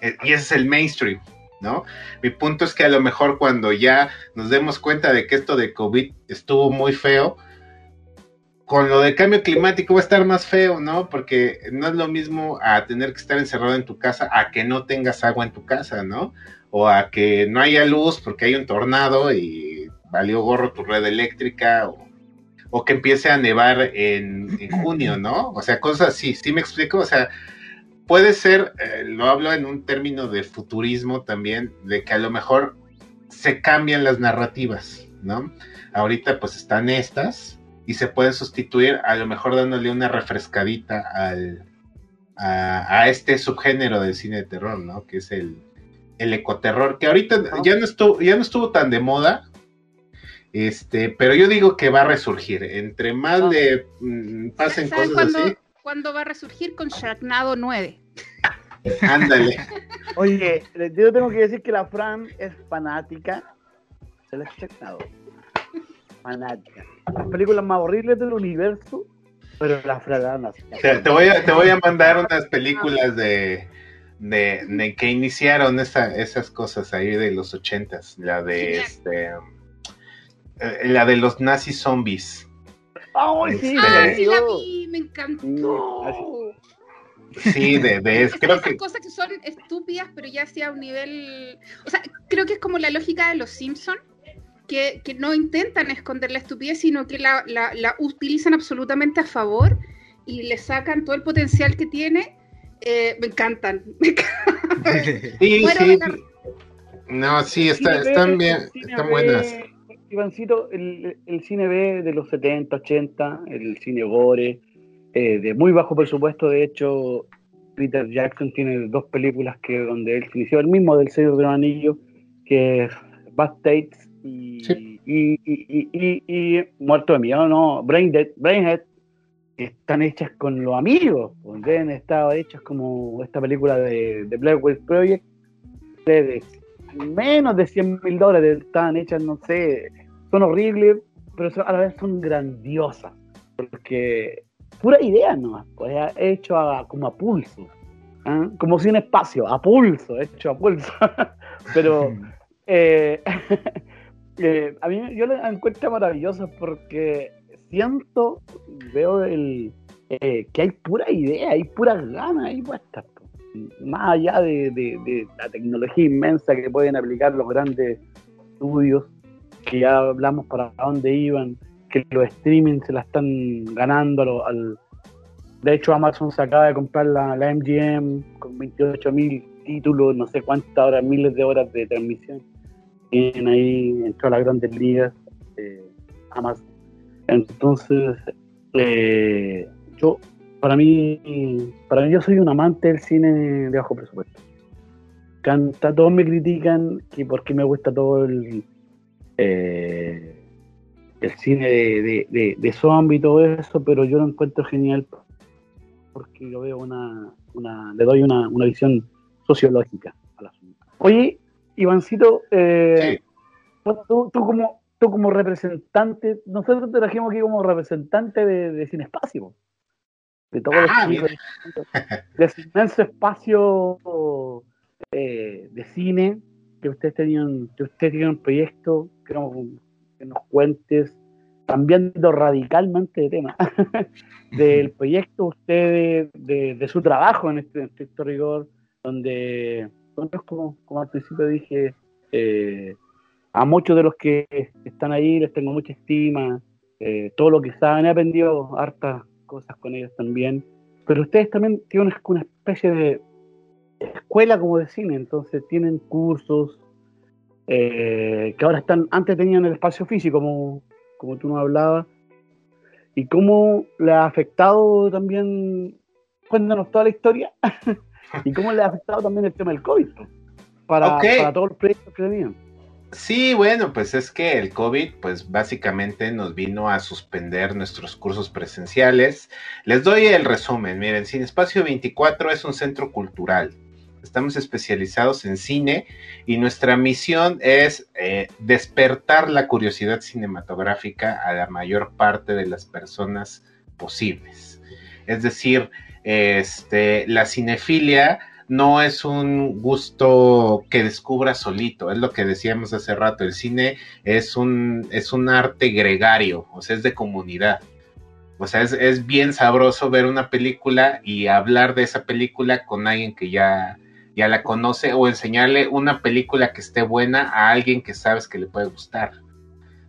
Eh, Y ese es el mainstream, ¿no? Mi punto es que a lo mejor cuando ya nos demos cuenta de que esto de COVID estuvo muy feo, con lo del cambio climático va a estar más feo, ¿no? Porque no es lo mismo a tener que estar encerrado en tu casa a que no tengas agua en tu casa, ¿no? O a que no haya luz porque hay un tornado y valió gorro tu red eléctrica, o, o que empiece a nevar en, en, junio, ¿no? O sea, cosas así, ¿sí me explico? O sea, puede ser, eh, lo hablo en un término de futurismo también, de que a lo mejor se cambian las narrativas, ¿no? Ahorita pues están estas, y se pueden sustituir a lo mejor dándole una refrescadita al, a, a, este subgénero del cine de terror, ¿no? Que es el, el ecoterror, que ahorita ¿No? ya no estuvo, ya no estuvo tan de moda, este, pero yo digo que va a resurgir. Entre más le mm, pasen ¿Sabes cosas cuándo, así, cuándo va a resurgir? Con Sharknado 9. ándale. Oye, yo tengo que decir que la Fran es fanática seleccionado. Fanática. Las películas más horribles del universo, pero las fraganas. Te, te voy a, te voy a mandar unas películas de, de, de que iniciaron esa, esas cosas ahí de los ochentas. La de este eh, la de los nazis zombies. ¡Ay, sí! Ah, sí la yo. vi, me encantó. Sí, de, de Esas creo que cosas que son estúpidas, pero ya sea a un nivel. O sea, creo que es como la lógica de los Simpsons, que, que no intentan esconder la estupidez, sino que la, la- la utilizan absolutamente a favor y le sacan todo el potencial que tiene. Eh, me encantan. Me encantan. sí, sí. la- No, sí, está, Cine B, están bien, el cine están B, buenas. Ivancito, el, el cine B de los 70, 80, el cine gore, eh, de muy bajo presupuesto, de hecho, Peter Jackson tiene dos películas que donde él se inició, el mismo del Señor de los Anillos, que es Bad Tates y, Sí. y, y, y- Muerto de Miedo, no, Brain Dead, Brainhead, están hechas con los amigos, pues, deben estar hechas como esta película de, de Witch Project, de, menos de 100 mil dólares, estaban hechas, no sé, son horribles, pero son- a la vez son grandiosas, porque pura idea nomás, pues hecho a- como a pulso, ¿ah? como sin espacio, a pulso, hecho a pulso, pero eh, eh, a mí yo la encuentro maravillosa porque siento, veo el, eh, que hay pura idea, hay puras ganas ahí puestas. Más allá de, la tecnología inmensa que pueden aplicar los grandes estudios, que ya hablamos para dónde iban, que los streaming se la están ganando a lo- al... De hecho, Amazon se acaba de comprar la, la MGM con 28 mil títulos, no sé cuántas horas, miles de horas de transmisión. Tienen ahí en todas las grandes ligas eh, Amazon. Entonces, eh, yo, para mí, para mí, yo soy un amante del cine de bajo presupuesto. Canta, todos me critican que porque me gusta todo el, eh, el cine de, de, de, de zombie y todo eso, pero yo lo encuentro genial porque yo veo una, una le doy una, una visión sociológica al asunto. Oye, Ivancito, eh, tú, tú como tú como representante, nosotros te trajimos aquí como representante de, de Cine Espacio, de todo Ah, de ese inmenso espacio eh, de cine que ustedes tenían, que ustedes tienen un proyecto, que nos, que nos cuentes, cambiando radicalmente de tema, del proyecto ustedes, de, de su trabajo en este en estricto rigor, donde, como, como al principio dije, eh, a muchos de los que están ahí les tengo mucha estima, eh, todo lo que saben, he aprendido hartas cosas con ellos también, pero ustedes también tienen una, especie de escuela como de cine, entonces tienen cursos eh, que ahora están, antes tenían el espacio físico, como, como tú nos hablabas, y cómo le ha afectado también, cuéntanos toda la historia, y cómo le ha afectado también el tema del COVID, para, Ok. para todos los proyectos que tenían. Sí, bueno, pues es que el COVID, pues básicamente nos vino a suspender nuestros cursos presenciales. Les doy el resumen. Miren, Cine Espacio 24 es un centro cultural. Estamos especializados en cine y nuestra misión es eh, despertar la curiosidad cinematográfica a la mayor parte de las personas posibles. Es decir, este, la cinefilia no es un gusto que descubra solito, es lo que decíamos hace rato, el cine es un, es un arte gregario, o sea, es de comunidad. O sea, es, es bien sabroso ver una película y hablar de esa película con alguien que ya, ya la conoce o enseñarle una película que esté buena a alguien que sabes que le puede gustar.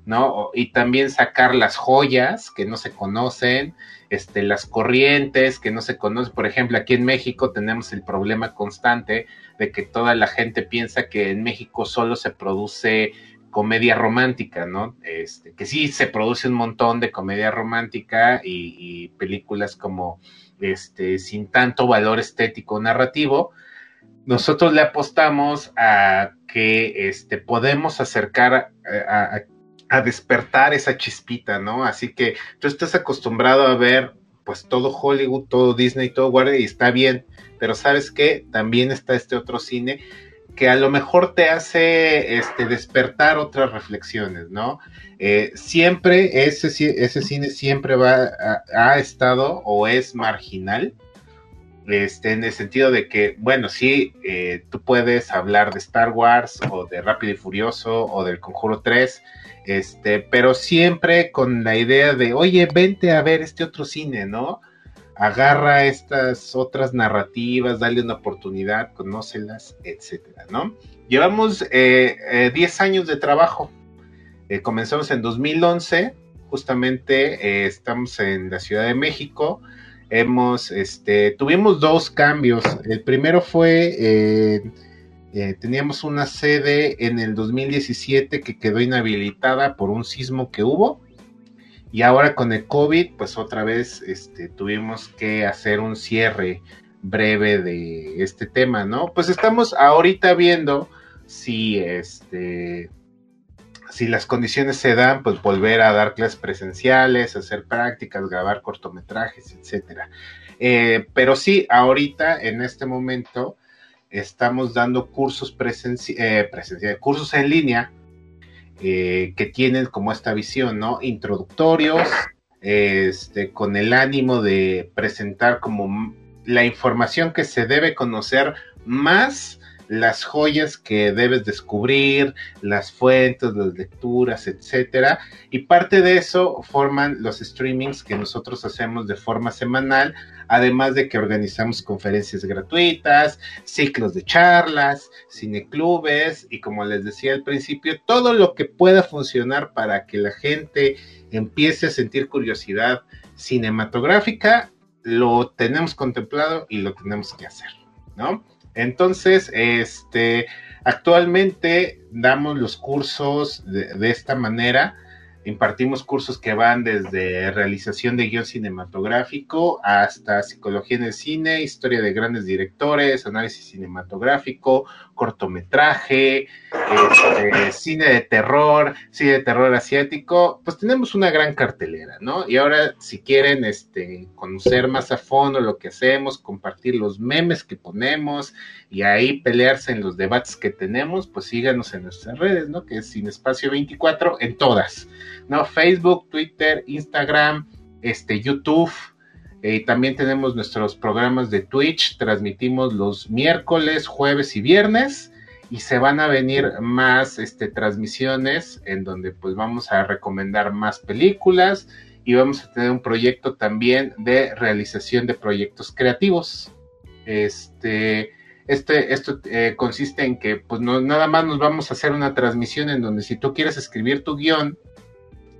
¿no? Y también sacar las joyas que no se conocen, este, las corrientes que no se conocen. Por ejemplo, aquí en México tenemos el problema constante de que toda la gente piensa que en México solo se produce comedia romántica, ¿no? Este, que sí se produce un montón de comedia romántica y, películas como este, sin tanto valor estético narrativo. Nosotros le apostamos a que este, podemos acercar a, a- a despertar esa chispita, ¿no? Así que tú estás acostumbrado a ver pues todo Hollywood, todo Disney, todo Warner y está bien, pero sabes qué, también está este otro cine que a lo mejor te hace este, despertar otras reflexiones, ¿no? Eh, siempre ese, ese cine siempre va, ha estado o es marginal, este, en el sentido de que, bueno, sí, eh, tú puedes hablar de Star Wars o de Rápido y Furioso o del Conjuro 3, este, pero siempre con la idea de, oye, vente a ver este otro cine, ¿no? Agarra estas otras narrativas, dale una oportunidad, conócelas, etcétera, ¿no? Llevamos 10 eh, eh, años de trabajo. comenzamos en 2011, justamente estamos en la Ciudad de México hemos, este, tuvimos dos cambios. El primero fue, eh, teníamos una sede en el 2017 que quedó inhabilitada por un sismo que hubo. Y ahora con el COVID, pues otra vez este, tuvimos que hacer un cierre breve de este tema, ¿no? Pues estamos ahorita viendo si este si las condiciones se dan, pues volver a dar clases presenciales, hacer prácticas, grabar cortometrajes, etcétera. Eh, pero sí, ahorita, en este momento, estamos dando cursos eh, cursos en línea eh, que tienen como esta visión, ¿no? Introductorios, este, con el ánimo de presentar como la información que se debe conocer más las joyas que debes descubrir, las fuentes, las lecturas, etcétera. Y parte de eso forman los streamings que nosotros hacemos de forma semanal, además de que organizamos conferencias gratuitas, ciclos de charlas, cineclubes y como les decía al principio, todo lo que pueda funcionar para que la gente empiece a sentir curiosidad cinematográfica, lo tenemos contemplado y lo tenemos que hacer, ¿no? Entonces, este, actualmente damos los cursos de, esta manera. Impartimos cursos que van desde realización de guion cinematográfico hasta psicología en el cine, historia de grandes directores, análisis cinematográfico, cortometraje, este, cine de terror, cine de terror asiático, pues tenemos una gran cartelera, ¿no? Y ahora si quieren este, conocer más a fondo lo que hacemos, compartir los memes que ponemos y ahí pelearse en los debates que tenemos, pues síganos en nuestras redes, ¿no? Que es Sin Espacio 24 en todas, ¿no? Facebook, Twitter, Instagram, este, YouTube. Y también tenemos nuestros programas de Twitch, transmitimos los miércoles, jueves y viernes y se van a venir más este, transmisiones en donde pues vamos a recomendar más películas y vamos a tener un proyecto también de realización de proyectos creativos. Este, este, esto eh, consiste en que pues no, nada más nos vamos a hacer una transmisión en donde si tú quieres escribir tu guion,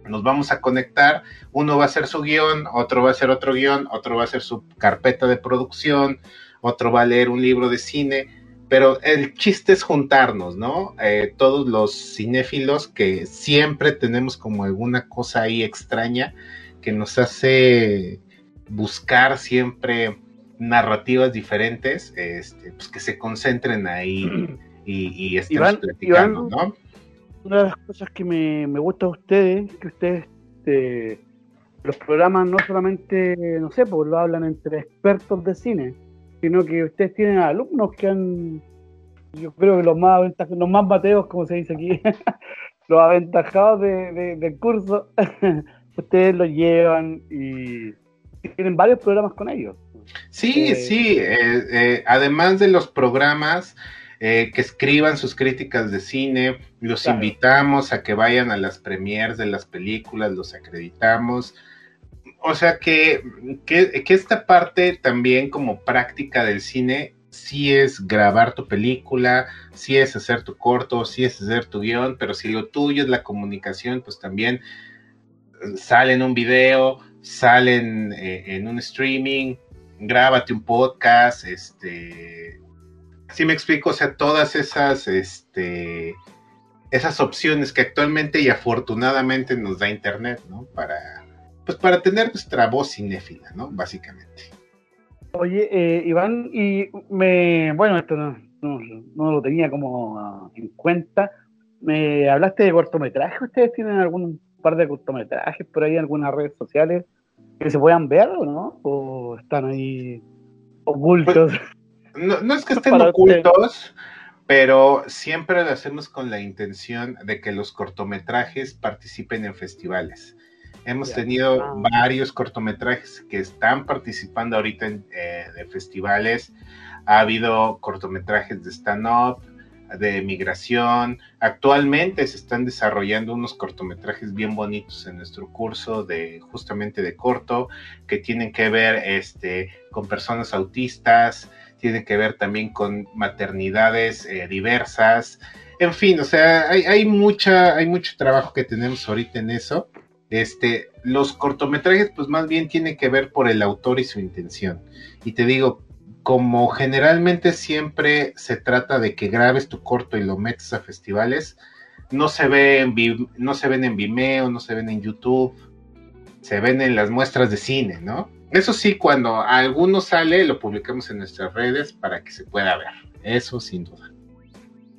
nos vamos a conectar, uno va a hacer su guion, otro va a hacer otro guion, otro va a hacer su carpeta de producción, otro va a leer un libro de cine, pero el chiste es juntarnos, ¿no? Eh, todos los cinéfilos que siempre tenemos como alguna cosa ahí extraña que nos hace buscar siempre narrativas diferentes, este, pues que se concentren ahí y, y estemos platicando, ¿no? Una de las cosas que me, gusta de ustedes, que ustedes este, los programas no solamente, no sé, pues lo hablan entre expertos de cine, sino que ustedes tienen alumnos que han, yo creo que los más los más bateos, como se dice aquí, los aventajados de, del curso, ustedes los llevan y tienen varios programas con ellos. Sí, eh, sí, eh, eh, además de los programas, eh, que escriban sus críticas de cine, los invitamos a que vayan a las premiers de las películas, los acreditamos. O sea que, que, esta parte también como práctica del cine sí es grabar tu película, sí es hacer tu corto, sí es hacer tu guion, pero si lo tuyo es la comunicación, pues también eh, sale en un video, salen eh, en un streaming, grábate un podcast, este, Sí me explico, o sea, todas esas, este, esas opciones que actualmente y afortunadamente nos da Internet, ¿no? Para, pues para tener nuestra voz cinéfila, ¿no? Básicamente. Oye, eh, Iván, y me, bueno, esto no, no, lo tenía como en cuenta. Me hablaste de cortometrajes. ¿Ustedes tienen algún par de cortometrajes por ahí en algunas redes sociales que se puedan ver o no? ¿O están ahí ocultos? No, es que estén ocultos, pero siempre lo hacemos con la intención de que los cortometrajes participen en festivales. Hemos tenido Ah. varios cortometrajes que están participando ahorita en eh, de festivales. Ha habido cortometrajes de stand-up, de migración. Actualmente se están desarrollando unos cortometrajes bien bonitos en nuestro curso de justamente de corto que tienen que ver este, con personas autistas, tienen que ver también con maternidades eh, diversas. En fin, o sea, hay, hay, mucha, hay mucho trabajo que tenemos ahorita en eso. Este, los cortometrajes, pues más bien tienen que ver por el autor y su intención. Y te digo, como generalmente siempre se trata de que grabes tu corto y lo metes a festivales, no se, ve no se ven en Vimeo, no se ven en YouTube, se ven en las muestras de cine, ¿no? Eso sí, cuando alguno sale, lo publicamos en nuestras redes para que se pueda ver. Eso sin duda.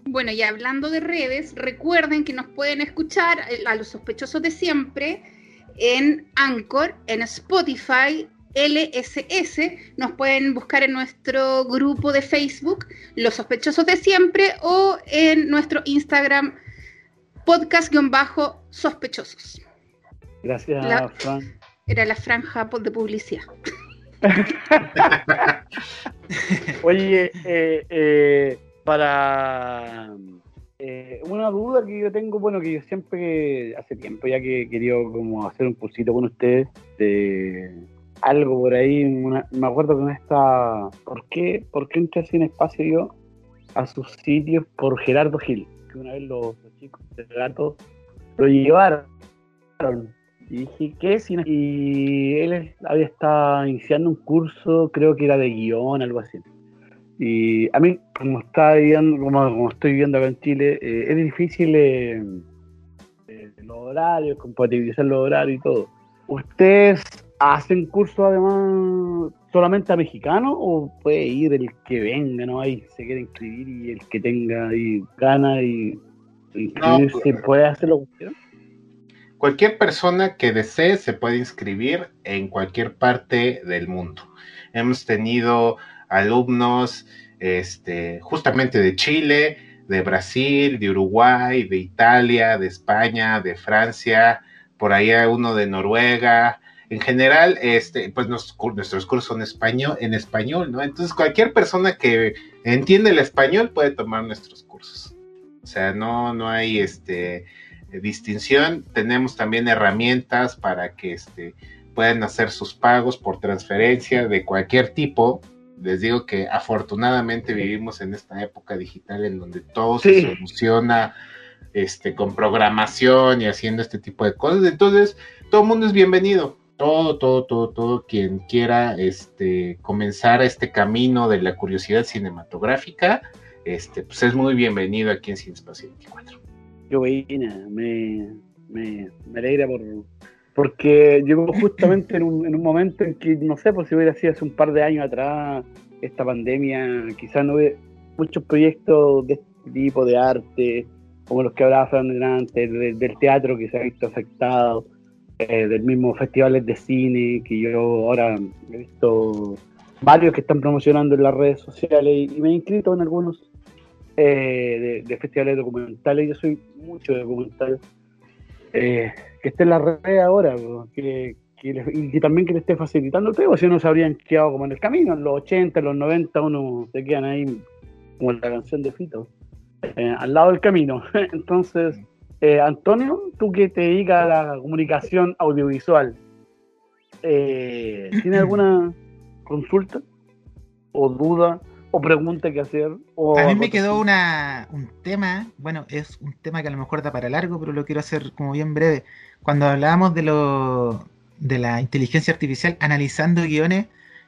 Bueno, y hablando de redes, recuerden que nos pueden escuchar eh, a los sospechosos de siempre en Anchor, en Spotify, LSS. Nos pueden buscar en nuestro grupo de Facebook, Los Sospechosos de Siempre, o en nuestro Instagram, podcast-sospechosos. Gracias, La- Fran. Era la franja de publicidad. Oye, eh, eh, para eh, una duda que yo tengo, bueno, que yo siempre, hace tiempo ya que he querido como hacer un cursito con ustedes de algo por ahí, una- me acuerdo que en esta, ¿por qué, por qué entré sin espacio yo a sus sitios por Gerardo Gil? Que una vez los chicos de gato lo llevaron. Y dije, ¿qué es? cine? Y él había estado iniciando un curso, creo que era de guion, algo así. Y a mí, como, está viviendo, como, como estoy viviendo acá en Chile, eh, es difícil eh, eh, los horarios, compatibilizar los horarios y todo. ¿Ustedes hacen cursos además solamente a mexicanos o puede ir el que venga, no? Ahí se quiere inscribir y el que tenga ahí ganas y inscribirse pues, puede hacerlo? ¿no? Cualquier persona que desee se puede inscribir en cualquier parte del mundo. Hemos tenido alumnos este, justamente de Chile, de Brasil, de Uruguay, de Italia, de España, de Francia, por ahí hay uno de Noruega. En general, este, pues nuestros cursos son español, en español, ¿no? Entonces cualquier persona que entiende el español puede tomar nuestros cursos. O sea, no, no hay este distinción. Tenemos también herramientas para que este, puedan hacer sus pagos por transferencia de cualquier tipo. Les digo que afortunadamente vivimos en esta época digital en donde todo Sí. se soluciona este, con programación y haciendo este tipo de cosas. Entonces, todo el mundo es bienvenido. Todo, todo, todo, todo quien quiera este, comenzar este camino de la curiosidad cinematográfica, este, pues es muy bienvenido aquí en Cine Espacio 24. Qué buena, me, me, me alegra por, porque llegó justamente en un, en un momento en que, no sé, pues si hubiera sido hace un par de años atrás, esta pandemia, quizás no hubiera muchos proyectos de este tipo de arte, como los que hablaba Fran antes, de- del teatro que se ha visto afectado, eh, del mismo festivales de cine, que yo ahora he visto varios que están promocionando en las redes sociales y me he inscrito en algunos eh, de, de festivales documentales. Yo soy mucho de documentales. Eh, que esté en la red ahora, que, que y que también que le esté facilitando todo, si no se habrían quedado como en el camino, en los 80, en los 90, uno se quedan ahí como en la canción de Fito, eh, al lado del camino. Entonces, eh, Antonio, tú que te dedicas a la comunicación audiovisual, eh, ¿tienes alguna consulta o duda o pregunta que hacer? O A mí me quedó una, un tema, bueno, es un tema que a lo mejor da para largo, pero lo quiero hacer como bien breve. Cuando hablábamos de lo de la inteligencia artificial analizando guiones,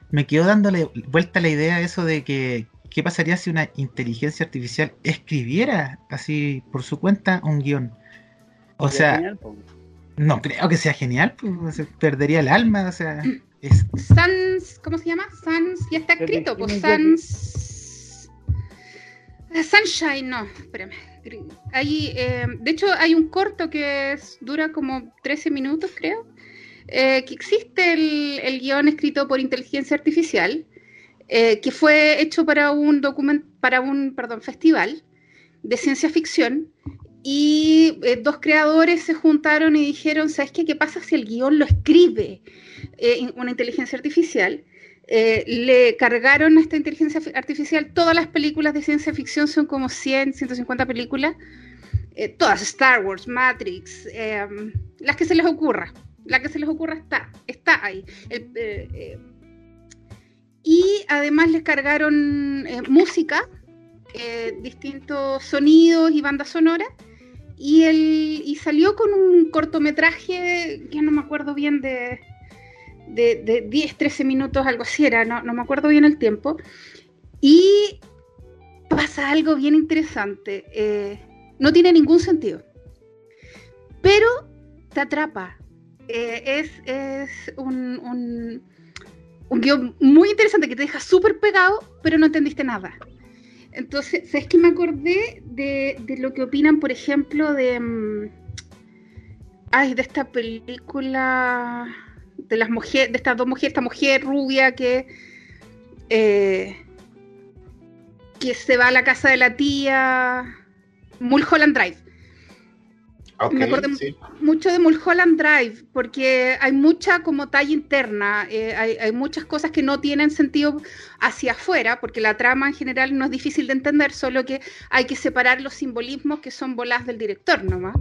me quedó dándole vuelta la idea a eso de que qué pasaría si una inteligencia artificial escribiera así por su cuenta un guion. O sea, Genial, no creo que sea genial, pues, se perdería el alma, o sea, es Sans, ¿cómo se llama? Sans, ya está ¿Qué escrito, pues? Sans. eh, Sunshine, no, espérame. Hay, eh, de hecho, hay un corto que es- dura como 13 minutos, creo, eh, que existe el, el guion escrito por inteligencia artificial, eh, que fue hecho para un document, para un, perdón, festival, de ciencia ficción y eh, dos creadores se juntaron y dijeron, ¿sabes qué? ¿Qué pasa si el guion lo escribe eh, una inteligencia artificial? Eh, le cargaron a esta inteligencia artificial todas las películas de ciencia ficción, son como 100, 150 películas, todas, Star Wars, Matrix, las que se les ocurra, la que se les ocurra está, está ahí. y además les cargaron música, distintos sonidos y bandas sonoras, y, él, y salió con un cortometraje, que no me acuerdo bien de, de, 10, 13 minutos, algo así era, no, no me acuerdo bien el tiempo. Y pasa algo bien interesante. Eh, no tiene ningún sentido. Pero te atrapa. Eh, es, es un, un, guion muy interesante que te deja súper pegado, pero no entendiste nada. Entonces, ¿sabes qué me acordé de, lo que opinan, por ejemplo, de. Mm, ay, de esta película. De las mujeres, de estas dos mujeres, esta mujer rubia que. Eh, que se va a la casa de la tía. Mulholland Drive me acuerdo mucho de Mulholland Drive, porque hay mucha como talla interna, eh, hay, muchas cosas que no tienen sentido hacia afuera, porque la trama en general no es difícil de entender, solo que hay que separar los simbolismos que son bolas del director nomás.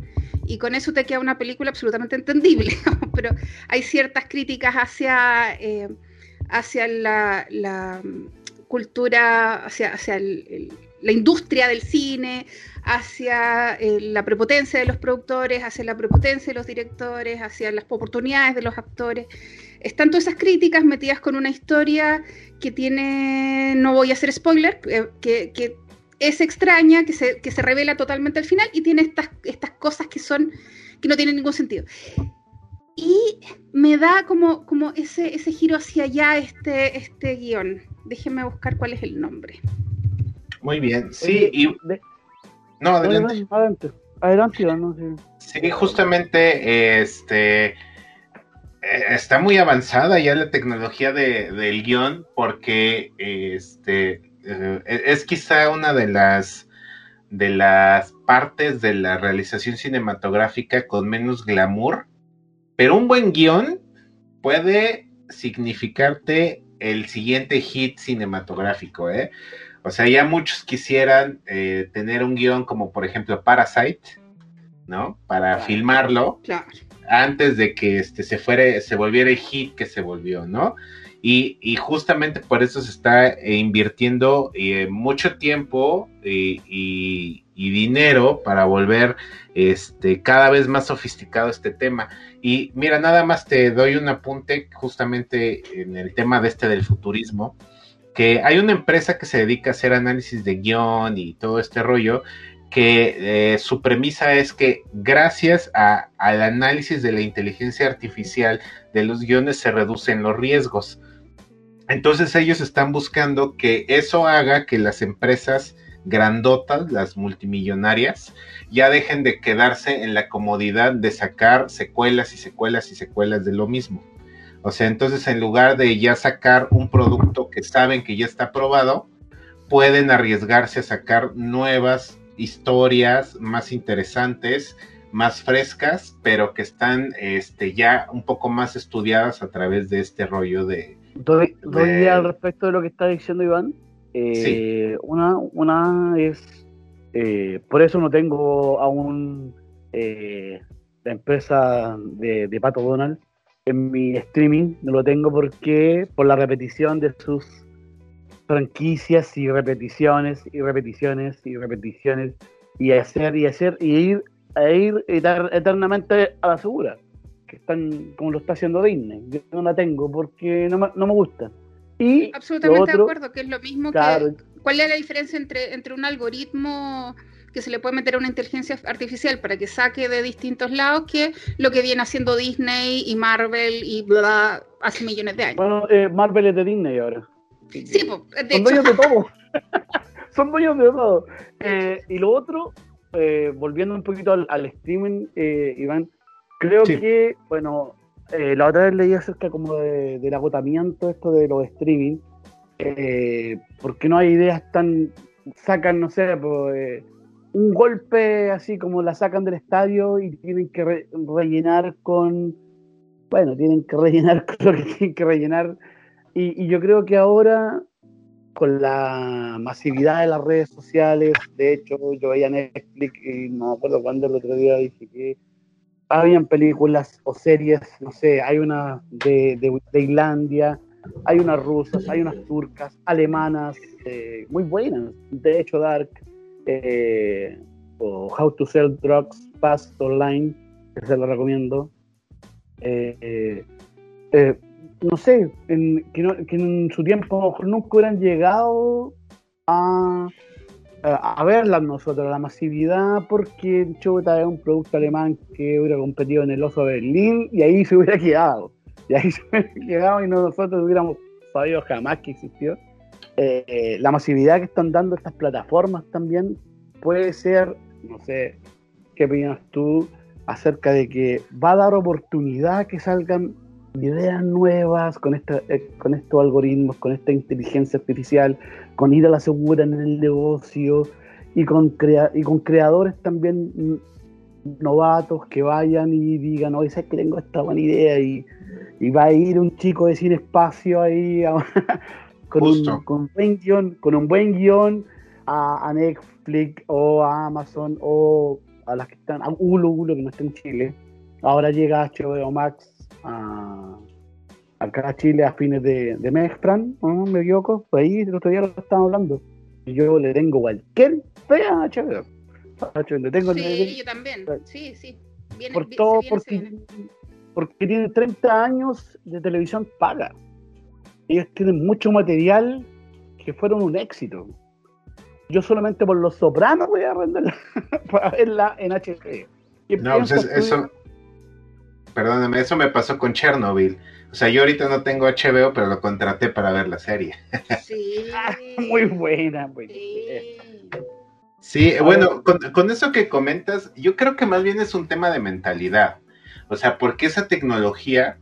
Y con eso te queda una película absolutamente entendible, pero hay ciertas críticas hacia, eh, hacia la, cultura, hacia, hacia la industria del cine, hacia eh, la prepotencia de los productores, hacia la prepotencia de los directores, hacia las oportunidades de los actores. Están todas esas críticas metidas con una historia que tiene, no voy a hacer spoiler, eh, que, es extraña, que se, que se revela totalmente al final y tiene estas, estas cosas que son, que no tienen ningún sentido. Y me da como, como ese, ese giro hacia allá este, este guion. Déjenme buscar cuál es el nombre. Muy bien, sí, y... No, adelante. Adelante, adelante, no, sí. justamente, este, eh, está muy avanzada ya la tecnología de, del guion porque, este, eh, es quizá una de las de las partes de la realización cinematográfica con menos glamour, pero un buen guion puede significarte el siguiente hit cinematográfico, ¿eh? O sea, ya muchos quisieran eh, tener un guion como por ejemplo Parasite, ¿no? Para filmarlo antes de que este, se fuera, se volviera el hit que se volvió, ¿no? Y, justamente por eso se está eh, invirtiendo eh, mucho tiempo y, dinero para volver este, cada vez más sofisticado este tema. Y mira, nada más te doy un apunte justamente en el tema de este del futurismo que hay una empresa que se dedica a hacer análisis de guion y todo este rollo, que eh, su premisa es que gracias al análisis de la inteligencia artificial de los guiones se reducen los riesgos. Entonces ellos están buscando que eso haga que las empresas grandotas, las multimillonarias, ya dejen de quedarse en la comodidad de sacar secuelas y secuelas y secuelas de lo mismo. O sea, entonces en lugar de ya sacar un producto que saben que ya está probado, pueden arriesgarse a sacar nuevas historias más interesantes, más frescas, pero que están este, ya un poco más estudiadas a través de este rollo de... Doy, al respecto de lo que está diciendo Iván. Eh, una, una es, eh, por eso no tengo aún eh, la empresa de, de Pato Donald en mi streaming, no lo tengo porque por la repetición de sus franquicias y repeticiones y repeticiones y repeticiones y hacer y hacer y ir a ir eternamente a la segura que están como lo está haciendo Disney yo no la tengo porque no me, no me gusta y absolutamente de acuerdo que es lo mismo que cuál es la diferencia entre entre un algoritmo que se le puede meter a una inteligencia artificial para que saque de distintos lados que lo que viene haciendo Disney y Marvel y bla, hace millones de años. Bueno, eh, Marvel es de Disney ahora. Sí, pues, de Son dueños de todo. Son dueños de todo. Eh, y lo otro, eh, volviendo un poquito al, streaming, Iván, creo que, bueno, la otra vez leí acerca como del agotamiento esto de los streaming. ¿Por qué no hay ideas tan sacan, no sé, pues, un golpe así como la sacan del estadio y tienen que re- rellenar con, bueno, tienen que rellenar con lo que tienen que rellenar. Y, y yo creo que ahora, con la masividad de las redes sociales, de hecho, yo veía Netflix y no me acuerdo cuándo el otro día dije que habían películas o series, no sé, hay una de, de, Islandia, hay unas rusas, hay unas turcas, alemanas, eh, muy buenas. De hecho, Dark, eh, o How to Sell Drugs Fast Online, que se lo recomiendo. Eh, no sé, en- que, en su tiempo nunca hubieran llegado a, a, a verlas nosotros, la masividad, porque Chuta es un producto alemán que hubiera competido en el Oso de Berlín y ahí se hubiera quedado. Y ahí se hubiera quedado y no nosotros hubiéramos sabido jamás que existió. Eh, eh, la masividad que están dando estas plataformas también puede ser, no sé, ¿qué opinas tú acerca de que va a dar oportunidad que salgan ideas nuevas con, esta, eh, con estos algoritmos, con esta inteligencia artificial, con ir a la segura en el negocio y con, crea y con creadores también novatos que vayan y digan, oye, ¿sabes que tengo esta buena idea? Y, y va a ir un chico de sin espacio ahí a- con, un, con, un buen guion, con un buen guion a, a Netflix o a Amazon o a las que están, a Hulu, Hulu que no está en Chile. Ahora llega HBO Max a, acá a Chile a fines de, de mes, Fran, ¿no? ¿Me equivoco? Por ahí el otro día lo estábamos hablando. Y Yo le tengo cualquier fea a HBO. Le tengo, Sí, yo también. Sí, sí. Viene, por todo, viene, porque, viene. porque tienen 30 años de televisión paga. Ellos tienen mucho material que fueron un éxito. Yo solamente por Los Sopranos voy a arrendarla para verla en HD. ¿Qué No, pues es- eso, perdóname, eso me pasó con Chernobyl. O sea, yo ahorita no tengo HBO, pero lo contraté para ver la serie. Sí. Muy buena, pues. Sí. Sí, bueno, con, con eso que comentas, yo creo que más bien es un tema de mentalidad. O sea, porque esa tecnología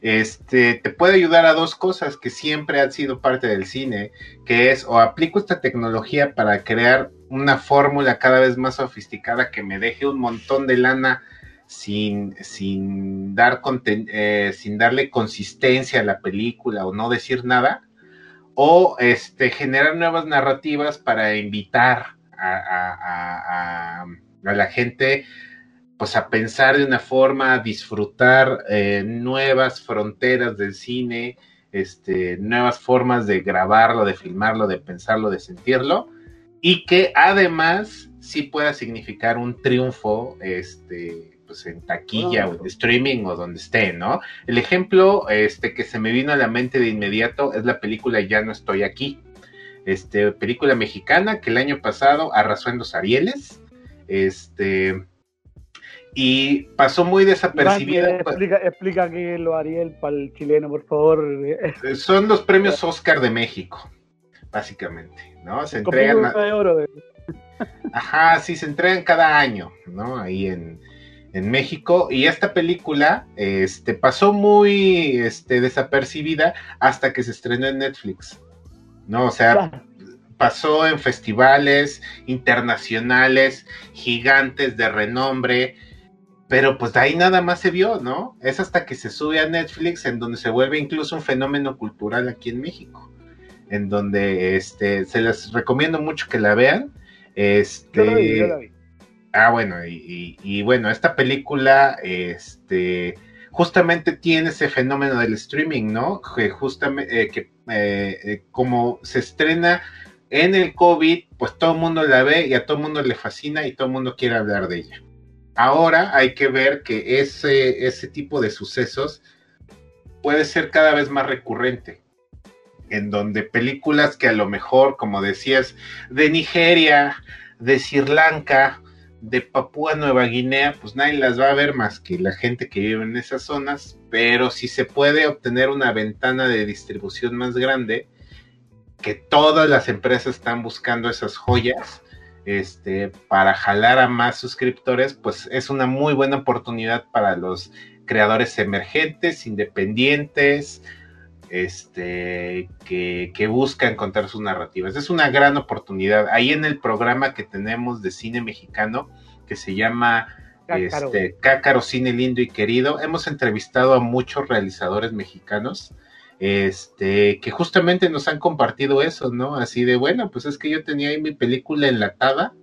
este, te puede ayudar a dos cosas que siempre han sido parte del cine, que es o aplico esta tecnología para crear una fórmula cada vez más sofisticada que me deje un montón de lana sin, sin, dar eh, sin darle consistencia a la película o no decir nada, o este, generar nuevas narrativas para invitar a- a- a la gente pues a pensar de una forma, a disfrutar eh, nuevas fronteras del cine, este, nuevas formas de grabarlo, de filmarlo, de pensarlo, de sentirlo, y que además sí pueda significar un triunfo este, pues en taquilla o en streaming o donde esté, ¿no? El ejemplo este, que se me vino a la mente de inmediato es la película Ya no estoy aquí, este, película mexicana que el año pasado arrasó en los Arieles, este, y pasó muy desapercibida. Explica, explica que lo Ariel para el chileno, por favor. Eh, Son los premios Oscar de México, básicamente, ¿no? Se entregan, de oro. ajá, sí, se entregan cada año, ¿no? Ahí en, en México. Y esta película, este, pasó muy, este, desapercibida hasta que se estrenó en Netflix, ¿no? O sea, Claro. pasó en festivales internacionales, gigantes de renombre, pero pues de ahí nada más se vio, ¿no? Es hasta que se sube a Netflix en donde se vuelve incluso un fenómeno cultural aquí en México, en donde este, se les recomiendo mucho que la vean. Este, Yo la vi, yo la vi. Ah, bueno, y, bueno, esta película, este, justamente tiene ese fenómeno del streaming, ¿no? Que justamente, que eh, eh, como se estrena en el COVID, pues todo el mundo la ve y a todo el mundo le fascina y todo el mundo quiere hablar de ella. Ahora hay que ver que ese, ese tipo de sucesos puede ser cada vez más recurrente, en donde películas que a lo mejor, como decías, de Nigeria, de Sri Lanka, de Papúa Nueva Guinea, pues nadie las va a ver más que la gente que vive en esas zonas, pero si se puede obtener una ventana de distribución más grande, que todas las empresas están buscando esas joyas, este, para jalar a más suscriptores, pues es una muy buena oportunidad para los creadores emergentes, independientes, este, que, que busca encontrar sus narrativas. Es una gran oportunidad. Ahí en el programa que tenemos de cine mexicano, que se llama Cácaro. este, Cácaro Cine Lindo y Querido, hemos entrevistado a muchos realizadores mexicanos. Este, que justamente nos han compartido eso, ¿no? Así de, bueno, pues es que yo tenía ahí mi película enlatada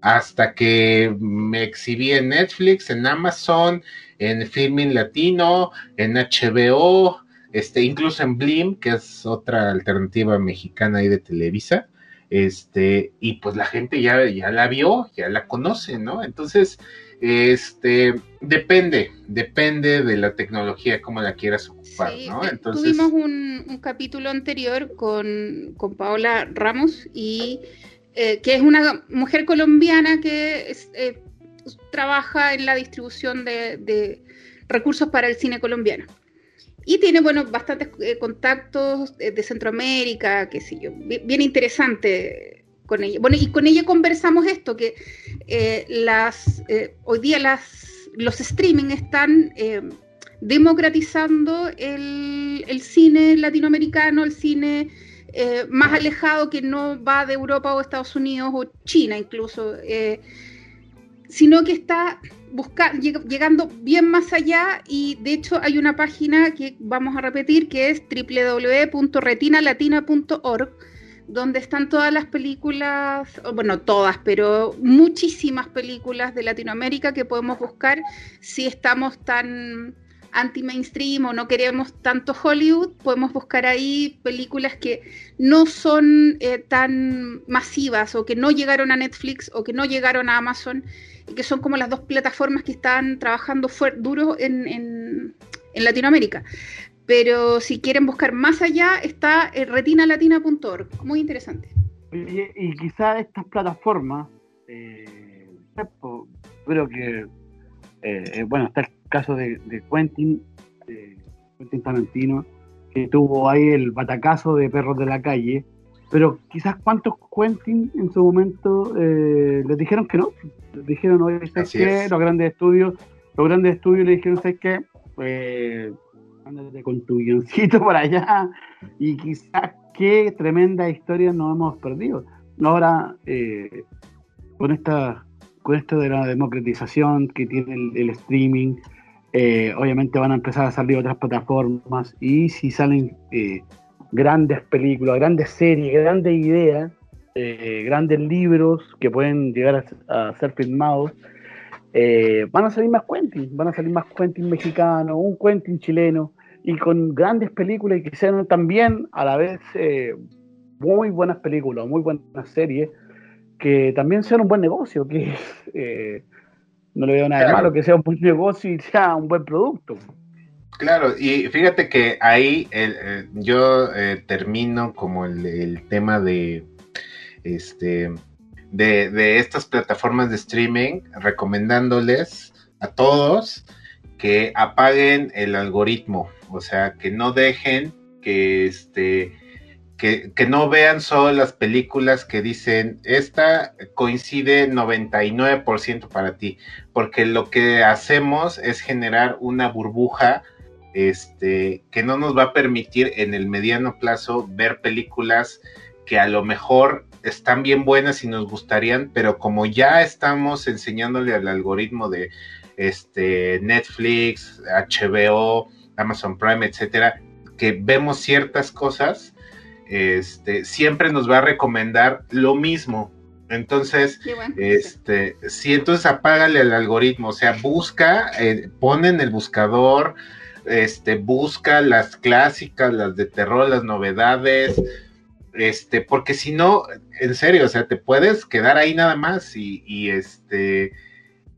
hasta que me exhibí en Netflix, en Amazon, en Filmin Latino, en HBO, este, incluso en Blim, que es otra alternativa mexicana ahí de Televisa, este, y pues la gente ya, ya la vio, ya la conoce, ¿no? Entonces, este, depende, depende de la tecnología, cómo la quieras ocupar, Sí, ¿no? Entonces, Tuvimos un, un capítulo anterior con, con Paola Ramos y eh, que es una mujer colombiana que es, eh, trabaja en la distribución de, de recursos para el cine colombiano. Y tiene, bueno, bastantes eh, contactos de, de Centroamérica, qué sé yo, bien, bien interesante con ella. Bueno, y con ella conversamos esto, que eh, las eh, hoy día las, los streaming están eh, democratizando el, el cine latinoamericano, el cine eh, más alejado que no va de Europa o Estados Unidos o China incluso, eh, sino que está busca- lleg- llegando bien más allá y de hecho hay una página que vamos a repetir que es www.retinalatina.org donde están todas las películas, bueno, todas, pero muchísimas películas de Latinoamérica que podemos buscar si estamos tan anti-mainstream o no queremos tanto Hollywood, podemos buscar ahí películas que no son eh, tan masivas o que no llegaron a Netflix o que no llegaron a Amazon que son como las dos plataformas que están trabajando duro en, en- en Latinoamérica. Pero si quieren buscar más allá, está retinalatina.org. Muy interesante. Oye, y quizás estas plataformas, eh, creo que, eh, eh, bueno, está el caso de, de Quentin, eh, Quentin Tarantino, que tuvo ahí el batacazo de Perros de la Calle, pero quizás cuántos Quentin en su momento eh, les dijeron que no, les dijeron, oye, ¿sabes qué? es. Los grandes estudios, los grandes estudios le dijeron, ¿sabes qué? Eh, ándate con tu guioncito por allá y quizás qué tremenda historia nos hemos perdido. Ahora, eh, con esta con esto de la democratización que tiene el, el streaming, eh, obviamente van a empezar a salir otras plataformas y si salen eh, grandes películas, grandes series, grandes ideas, eh, grandes libros que pueden llegar a, a ser filmados, eh, van a salir más Quentin, van a salir más Quentin mexicano, un Quentin chileno, y con grandes películas y que sean también a la vez eh, muy buenas películas, muy buenas series, que también sean un buen negocio, que no le veo nada de malo que sea un buen negocio y sea un buen producto. Claro, y fíjate que ahí eh, yo eh, termino como el, el tema de este de, de estas plataformas de streaming, recomendándoles a todos que apaguen el algoritmo, o sea, que no dejen que este que, que no vean solo las películas que dicen esta coincide 99% para ti, porque lo que hacemos es generar una burbuja este, que no nos va a permitir en el mediano plazo ver películas que a lo mejor están bien buenas y nos gustarían, pero como ya estamos enseñándole al algoritmo de este, Netflix, HBO, Amazon Prime, etcétera, que vemos ciertas cosas, este, siempre nos va a recomendar lo mismo. Entonces, bueno. este, sí, entonces apágale al algoritmo, o sea, busca, eh, pone en el buscador, este, busca las clásicas, las de terror, las novedades, este, porque si no, en serio, o sea, te puedes quedar ahí nada más y, y este,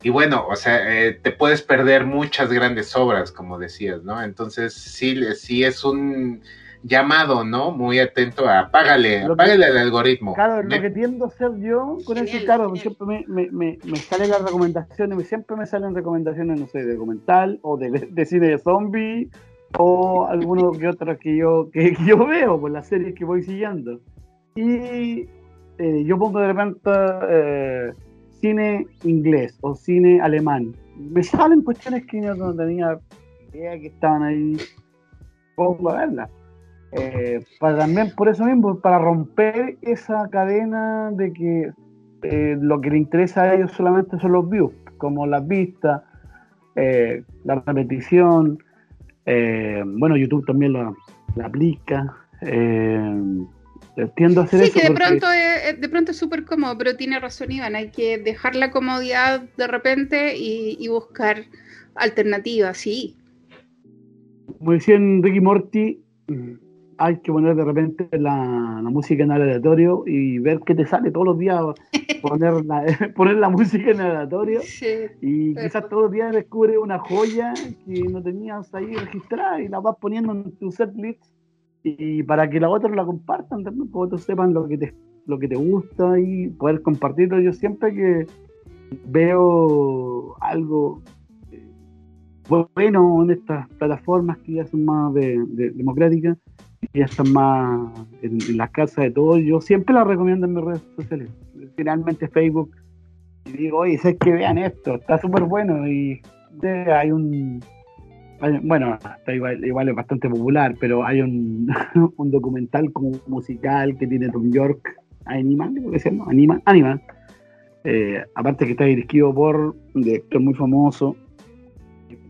y bueno, o sea, eh, te puedes perder muchas grandes obras, como decías, ¿no? Entonces, sí, sí es un llamado, ¿no? Muy atento a apágale, Lo apágale al algoritmo. Claro, Ve- lo que tiendo a hacer yo con eso, claro, siempre me, me, me, me salen las recomendaciones, me- siempre me salen recomendaciones, no sé, de documental o de, de cine de zombie o alguno que otro que yo, que, que yo veo por las series que voy siguiendo. Y eh, yo pongo de repente eh, cine inglés o cine alemán. Me salen cuestiones que yo no tenía idea que estaban ahí. Pongo a verlas. Eh, para también, por eso mismo, para romper esa cadena de que eh, lo que le interesa a ellos solamente son los views, como las vistas, eh, la repetición. bueno, YouTube también lo, lo aplica. Tiendo a hacer Sí, eso que de porque- pronto es, de pronto es súper cómodo, pero tiene razón Iván, hay que dejar la comodidad de repente y, y buscar alternativas, sí. como decía en Ricky Morty, hay que poner de repente la, la música en aleatorio y ver qué te sale todos los días. poner, la, poner la música en aleatorio Sí. y quizás todos los días descubres una joya que no tenías ahí registrada y la vas poniendo en tu setlist y para que los otros la compartan también, para que otros sepan lo que te, lo que te gusta y poder compartirlo. Yo siempre que veo algo eh, bueno en estas plataformas que ya son más de, de- democráticas, ya están más en, en las casas de todos, yo siempre las recomiendo en mis redes sociales, finalmente Facebook, y digo, oye, sé que vean esto, está súper bueno y hay un... bueno, está igual, es bastante popular, pero hay un, un documental como musical que tiene Tom York, Anima, creo que se llama, Anima, Anima. Eh, aparte que está dirigido por un director muy famoso.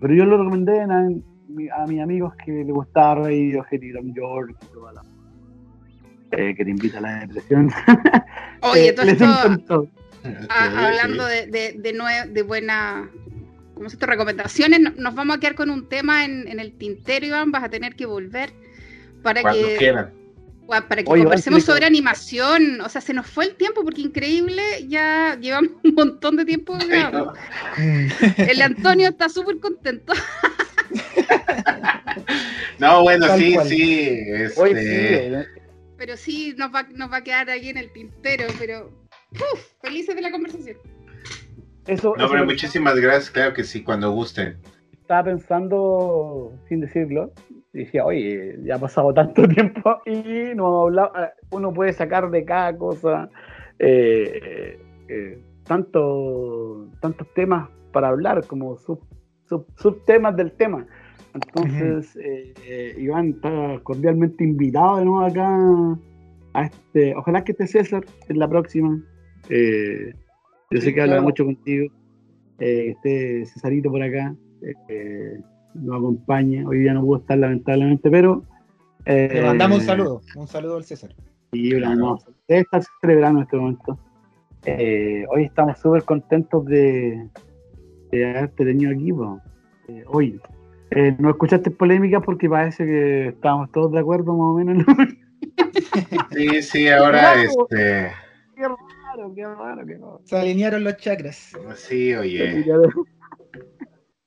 Pero yo lo recomendé a, a mis amigos que les gustaba Radiohead y Tom York y toda la... eh, que te invita a la depresión. Oye, Eh, todo esto, a- hablando de, de, de, nue- de buena, ¿cómo se recomendaciones, no- nos vamos a quedar con un tema en, en el tintero, Iván, vas a tener que volver para Cuando que quieran. Para que Oye, conversemos Iván, sobre animación, o sea, se nos fue el tiempo porque increíble, ya llevamos un montón de tiempo grabando. El Antonio está súper contento. No, bueno, Tal sí, cual. sí. Este, sí, eh, Pero sí, nos va, nos va a quedar ahí en el tintero, pero uf, felices de la conversación. eso, No, eso pero muchísimas gracias, claro que sí, cuando gusten. estaba pensando, sin decirlo, y decía, oye, ya ha pasado tanto tiempo y no hemos hablado, eh, uno puede sacar de cada cosa eh, eh, tanto, tantos temas para hablar, como sub, sub- subtemas del tema. Entonces, eh, eh, Iván está cordialmente invitado de nuevo acá a este, ojalá que esté César en la próxima. Eh, yo sé que habla mucho contigo. Eh, esté Cesarito por acá, nos acompaña. Hoy día no pudo estar lamentablemente, pero Le mandamos un saludo, un saludo al César. y lo vamos- debe estar celebrando en este momento. Hoy estamos súper contentos de, de haberte tenido aquí. po. Eh, hoy, eh, no escuchaste polémicas porque parece que estábamos todos de acuerdo más o menos. Sí, sí, ahora este. qué raro, qué raro, qué raro. Se alinearon los chakras. Sí, oye.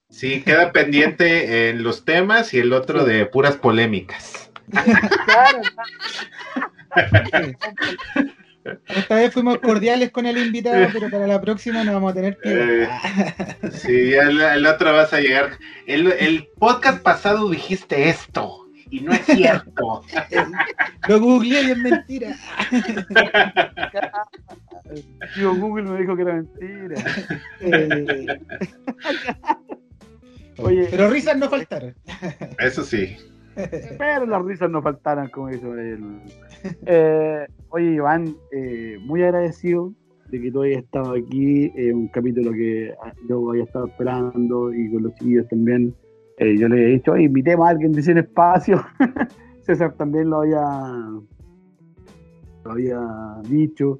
Sí, queda pendiente en los temas y el otro de puras polémicas. Claro, Esta vez fuimos cordiales con el invitado, pero para la próxima nos vamos a tener que. Eh, Sí, ya el, el otro vas a llegar. El, el podcast pasado dijiste esto y no es cierto. Lo googleé y es mentira. Tío Google me dijo que era mentira. Eh, Oye. Pero risas no faltaron. Eso sí. pero las risas no faltaran, como dice el- Eh, oye, Iván, eh, muy agradecido de que tú hayas estado aquí. eh, un capítulo que ah, yo había estado esperando y con los chiquillos también. Eh, yo le he dicho, oye, invitemos a alguien de Cine Espacio. César también lo había, lo había dicho.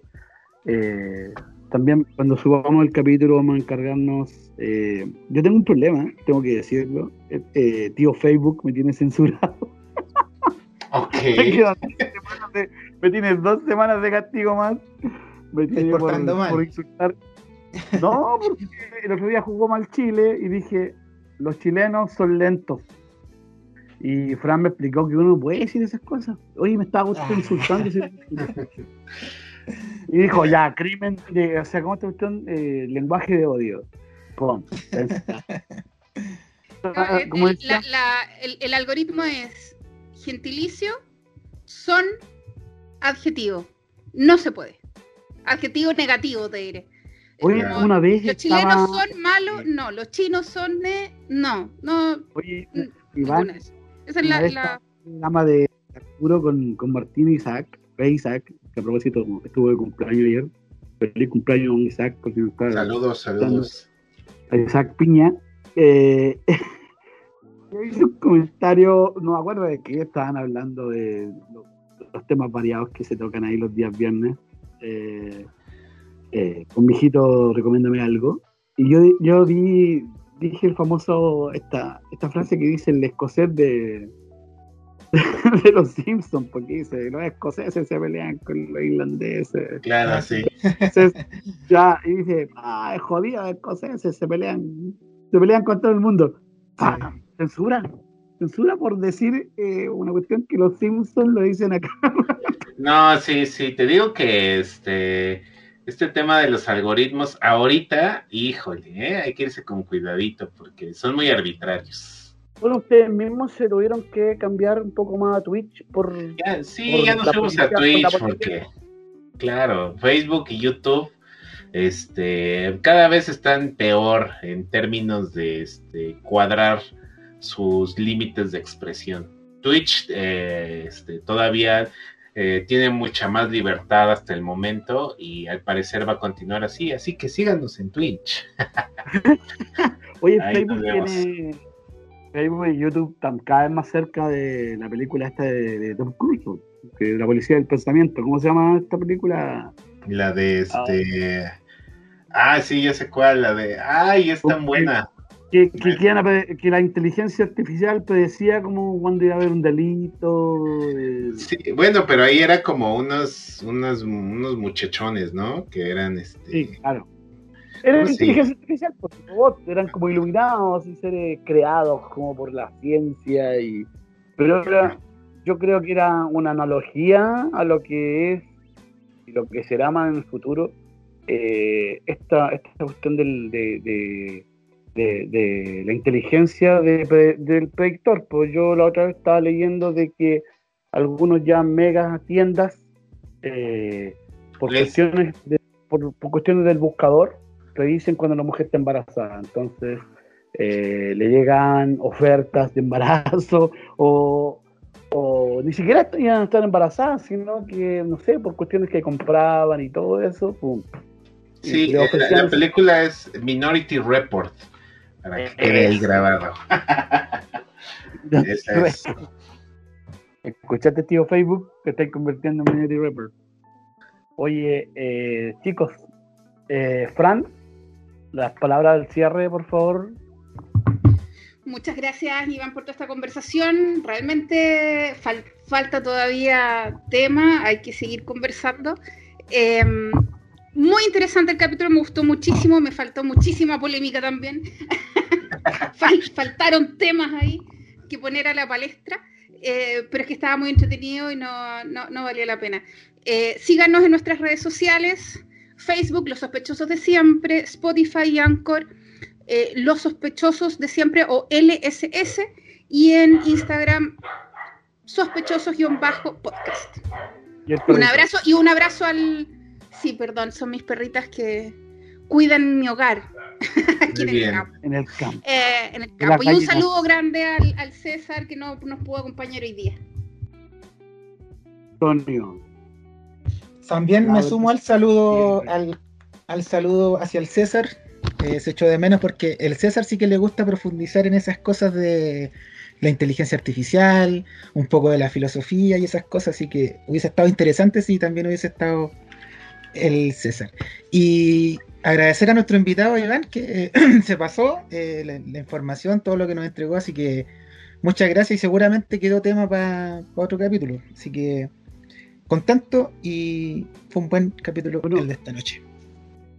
Eh, también cuando subamos el capítulo vamos a encargarnos. eh, yo tengo un problema, tengo que decirlo. Tío Facebook me tiene censurado. Ok. Me, quedan dos semanas de- me tienes dos semanas de castigo más. Me tiene por, portando mal. por insultar. No, porque el otro día jugó mal Chile y dije, los chilenos son lentos. Y Fran me explicó que uno no puede decir esas cosas. Oye, me estaba Ah. insultando. ese- y dijo, ya, crimen, de, o sea, ¿cómo te cuestión? Eh, lenguaje de odio. Pum. Ah, la- la- el- el algoritmo es gentilicio, son adjetivo. No se puede. Adjetivo negativo, te diré. Oye, Como una vez los estaba- chilenos son malos, no. Los chinos son de. No, no. Oye, Mm, Iván. Esa es la. la- el programa de Arturo con, con Martín y Isaac, Rey Isaac, que a propósito estuvo de cumpleaños ayer. Feliz cumpleaños, Isaac, por si no está Saludos, saludos. a Isaac Piña. Eh, yo hice un comentario, no me acuerdo de qué estaban hablando de los, los temas variados que se tocan ahí los días viernes. Eh, eh, con mi hijito, recomiéndame algo. Y yo, yo di, dije el famoso, esta, esta frase que dice el escocés de, de los Simpsons, porque dice, los escoceses se pelean con los irlandeses. Claro, sí. Entonces, ya, y dice, ah, es jodido, los escoceses se pelean, se pelean con todo el mundo. Ah, censura, censura por decir eh, una cuestión que los Simpsons lo dicen acá. No, sí, sí, te digo que este, este tema de los algoritmos, ahorita, híjole, ¿eh? hay que irse con cuidadito porque son muy arbitrarios. Bueno, ustedes mismos se tuvieron que cambiar un poco más a Twitch por... Ya, sí, Por ya nos fuimos a por Twitch policía. porque, claro, Facebook y YouTube, este, cada vez están peor en términos de este, cuadrar sus límites de expresión. Twitch, eh, este, todavía eh, tiene mucha más libertad hasta el momento y al parecer va a continuar así, así que síganos en Twitch. Oye, Ahí Facebook tiene... Facebook y YouTube están cada vez más cerca de la película esta de, de Tom Cruise, que la policía del pensamiento. ¿Cómo se llama esta película? La de este... Ah, sí, ya sé cuál, la de... Ay, es tan buena. Que, que, que que la inteligencia artificial predecía como cuando iba a haber un delito. eh, Sí, bueno, pero ahí era como unos, unos, unos muchachones, ¿no? Que eran este. Sí, claro. Era Sí. inteligencia artificial, porque los robots eran como iluminados y seres creados como por la ciencia. y Pero era- yo creo que era una analogía a lo que es y lo que será más en el futuro eh, esta, esta cuestión del, de, de, de- de la inteligencia de del predictor. Pues yo la otra vez estaba leyendo de que algunos ya mega tiendas eh, por Les- cuestiones de- por, por cuestiones del buscador predicen cuando la mujer está embarazada. Entonces eh, le llegan ofertas de embarazo o, o ni siquiera iban a estar embarazadas, sino que, no sé, por cuestiones que compraban y todo eso, pum. Sí, eh, la película es Minority Report. Para que quede ahí grabado. Esa es. Escuchaste, tío Facebook, que estáis convirtiendo en Minority Report. Oye, eh, chicos, eh, Fran, las palabras del cierre, por favor. Muchas gracias, Iván, por toda esta conversación. Realmente fal- falta todavía tema, hay que seguir conversando. Eh, muy interesante el capítulo, me gustó muchísimo, me faltó muchísima polémica también. Fal- faltaron temas ahí que poner a la palestra, eh, pero es que estaba muy entretenido y no, no, no valía la pena. Eh, síganos en nuestras redes sociales, Facebook, Los Sospechosos de Siempre, Spotify y Anchor eh, Los Sospechosos de Siempre o LSS y en Instagram sospechosos-podcast. Un abrazo y un abrazo al... Sí, perdón, son mis perritas que cuidan mi hogar. Aquí en el campo. En el campo. Eh, en el la campo. Y un saludo grande al, al César que no nos pudo acompañar hoy día. Antonio. También me sumo al saludo, al, al saludo hacia el César. Eh, se echó de menos porque el César sí que le gusta profundizar en esas cosas de la inteligencia artificial, un poco de la filosofía y esas cosas, así que hubiese estado interesante si también hubiese estado el César. Y agradecer a nuestro invitado Iván que eh, se pasó eh, la, la información, todo lo que nos entregó, así que muchas gracias y seguramente quedó tema para otro capítulo. Así que contento y fue un buen capítulo Bueno. el de esta noche.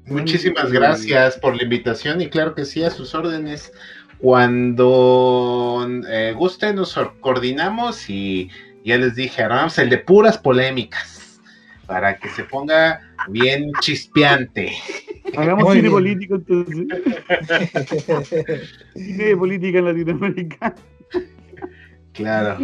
Muchísimas gracias por la invitación y claro que sí, a sus órdenes. Cuando eh, guste, nos or- coordinamos y ya les dije, armamos el de puras polémicas para que se ponga bien chispeante. Hagamos Muy cine bien. político entonces. Cine de política en Latinoamérica. Claro.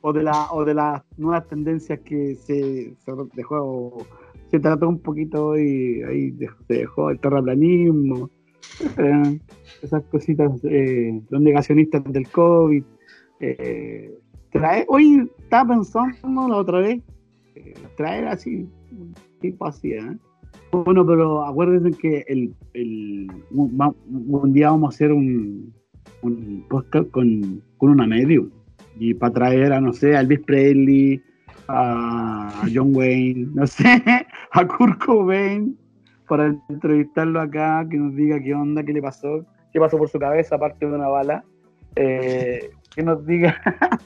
O de, la, o de las nuevas tendencias que se, se dejó, se trató un poquito y ahí se dejó el terraplanismo, eh, esas cositas, eh, los negacionistas del COVID, eh, traer, hoy estaba pensando la otra vez, eh, traer así, tipo así, ¿eh? Bueno, pero acuérdense que el, el, un día vamos a hacer un, un podcast con, con una medium. Y para traer a, no sé, a Elvis Presley, a John Wayne, no sé, a Kurt Cobain, para entrevistarlo acá, que nos diga qué onda, qué le pasó, qué pasó por su cabeza, aparte de una bala. Eh, que nos diga.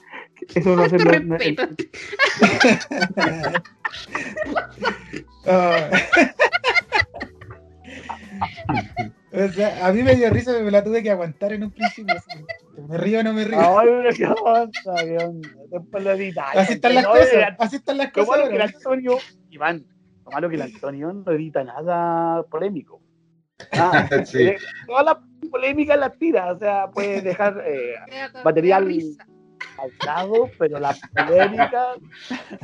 Eso no respeto. O sea, a mí me dio risa, pero me la tuve que aguantar en un principio. así. ¿Me río o no me río? Ay, pero qué onda, qué onda. Después lo editas. así están las No, cosas, era- así están las Lo cosas. malo que el. Antonio, Iván, lo malo que el Antonio no edita nada polémico. Ah, Sí. eh, Toda la polémica la tira, o sea, puede dejar eh, Material- risa. Al lado, pero la polémica,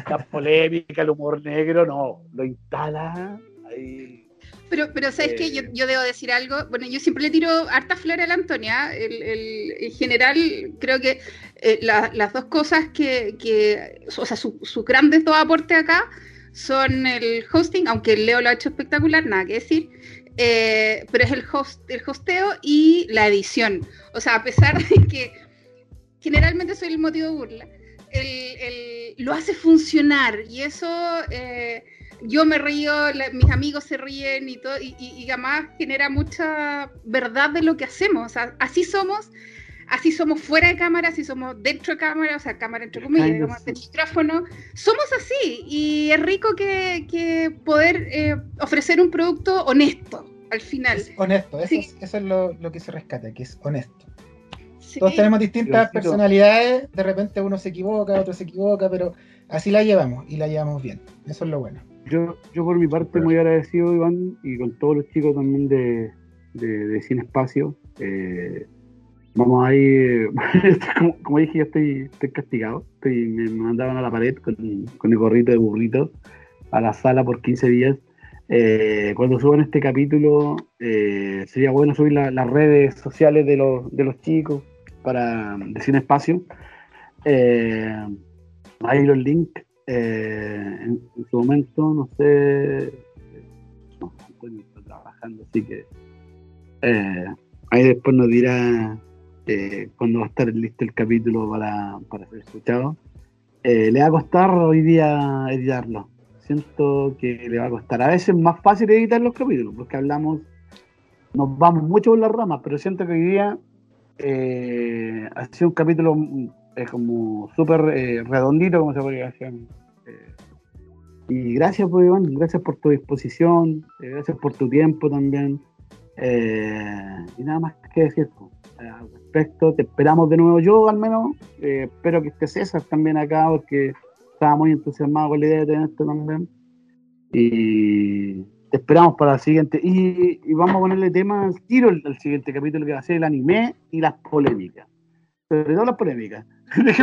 la polémica, el humor negro, no, lo instala ahí. Pero, pero ¿sabes Eh, qué? Yo, yo debo decir algo. Bueno, yo siempre le tiro harta flor a la Antonia. El, el- en general, creo que eh, la- las dos cosas que, que o sea, su- sus grandes dos aportes acá son el hosting, aunque Leo lo ha hecho espectacular, nada que decir. eh, pero es el, host, el hosteo y la edición. O sea, a pesar de que generalmente soy el motivo de burla, el- el- lo hace funcionar y eso eh, yo me río, la- mis amigos se ríen y todo, y, y- y además genera mucha verdad de lo que hacemos. O sea, así somos, así somos fuera de cámara, así somos dentro de cámara, o sea, cámara entre comillas, digamos, de micrófono. Somos así y es rico que, que poder eh, ofrecer un producto honesto al final. Es honesto, eso, Sí. es, eso es lo, lo que se rescata, que es honesto. Sí. Todos tenemos distintas personalidades, de repente uno se equivoca, otro se equivoca, pero así la llevamos y la llevamos bien. Eso es lo bueno. Yo, yo por mi parte muy agradecido, Iván, y con todos los chicos también de, de, de Cine Espacio. Eh, vamos a ir, como, como dije, yo estoy, estoy castigado. Estoy, me mandaban a la pared con, con el gorrito de burrito a la sala por 15 días. Eh, cuando suban este capítulo, eh, sería bueno subir la- las redes sociales de los, de los chicos para de Cine Espacio. Eh, ahí los links. eh, en, en su momento, no sé. No, Antonio está trabajando, así que. eh, ahí después nos dirá eh, cuándo va a estar listo el capítulo para, para ser escuchado. Eh, le va a costar hoy día editarlo. Siento que le va a costar. A veces es más fácil editar los capítulos, porque hablamos, nos vamos mucho por las ramas, pero siento que hoy día eh, ha sido un capítulo mm, eh, como súper eh, redondito, como se podría decir. Eh, y gracias, pues, Iván, gracias por tu disposición, eh, gracias por tu tiempo también. Eh, y nada más que decir pues, al respecto. Te esperamos de nuevo. Yo, al menos, espero que esté César también acá, porque estaba muy entusiasmado con la idea de tener esto también. Y te esperamos para el siguiente. Y, y vamos a ponerle tema al tiro al siguiente capítulo que va a ser el anime y las polémicas. Sobre todo las polémicas.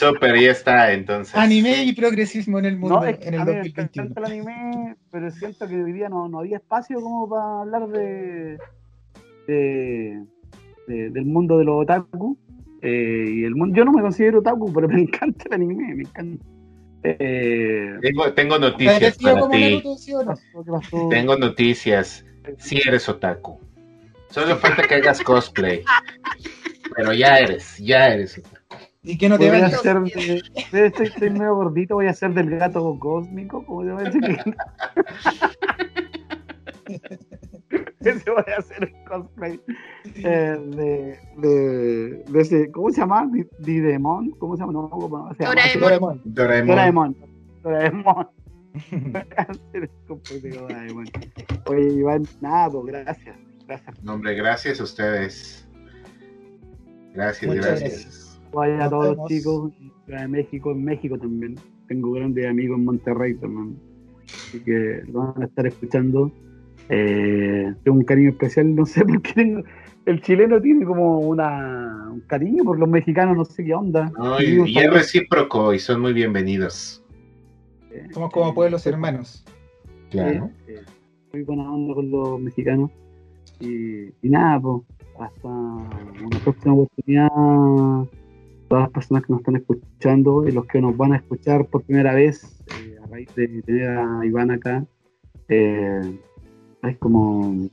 Súper, ya está, entonces. Anime y progresismo en el mundo No, es que en el a mí me 2021. encanta el anime, pero siento que hoy día no, no había espacio como para hablar de, de- de- del mundo de los otaku. Eh, y el mundo, yo no me considero otaku, pero me encanta el anime, me encanta. Eh, Tengo, tengo ¿Te noticias para ti. Tengo noticias. Sí eres otaku. Solo falta que hagas cosplay. Pero ya eres, ya eres otaku. Y que no te Voy a hacer de- de- estoy, estoy medio gordito, voy a hacer del gato cósmico, como se llama ese voy a hacer el cosplay eh, de, de, de ese, ¿cómo se llama? Di- Didemon, ¿cómo se llama? No, ¿cómo se llama? Doraemon. Doraemon. Doraemon. Doraemon. Doraemon. Voy a hacer el cosplay de Doraemon. Oye, Iván, nada, pues gracias. Gracias. No, hombre, gracias a ustedes. Gracias, Muchas gracias. gracias. Vaya a todos los chicos de México, en México también. Tengo grandes amigos en Monterrey también. Así que lo van a estar escuchando. Eh, tengo un cariño especial, no sé por qué tengo. El chileno tiene como una, un cariño por los mexicanos, no sé qué onda. No, Y es recíproco y son muy bienvenidos. eh, Somos como pueblos hermanos. Claro. eh, muy buena onda con los mexicanos. Y, y nada, pues. hasta una próxima oportunidad. Todas las personas que nos están escuchando y los que nos van a escuchar por primera vez, eh, a raíz de tener a Iván acá, eh, es como.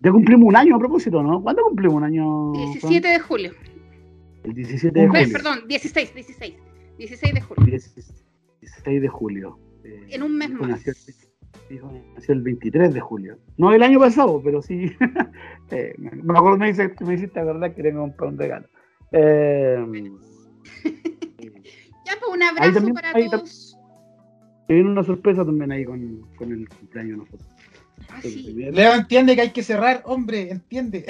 Ya cumplimos un año a propósito, ¿no? ¿Cuándo cumplimos un año? Juan? 17 de julio. El 17 de julio. perdón, 16, 16. 16 de julio. 16 de julio. Eh, En un mes más. Nació, nació el 23 de julio. No el año pasado, pero sí. eh, me acuerdo, me, dice, me hiciste acordar que tengo un, un regalo. Eh, Ya, pues un abrazo también- para todos. que viene una sorpresa también ahí con, con el cumpleaños de nosotros. Ah, sí. Leo entiende que hay que cerrar, hombre, entiende.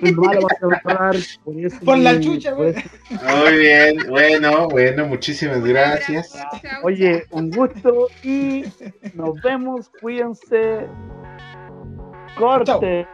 Soy malo para cerrar, por eso- Por la chucha, güey. Muy bien, bueno, bueno, muchísimas gracias. Oye, un gusto y nos vemos. Cuídense. Corte.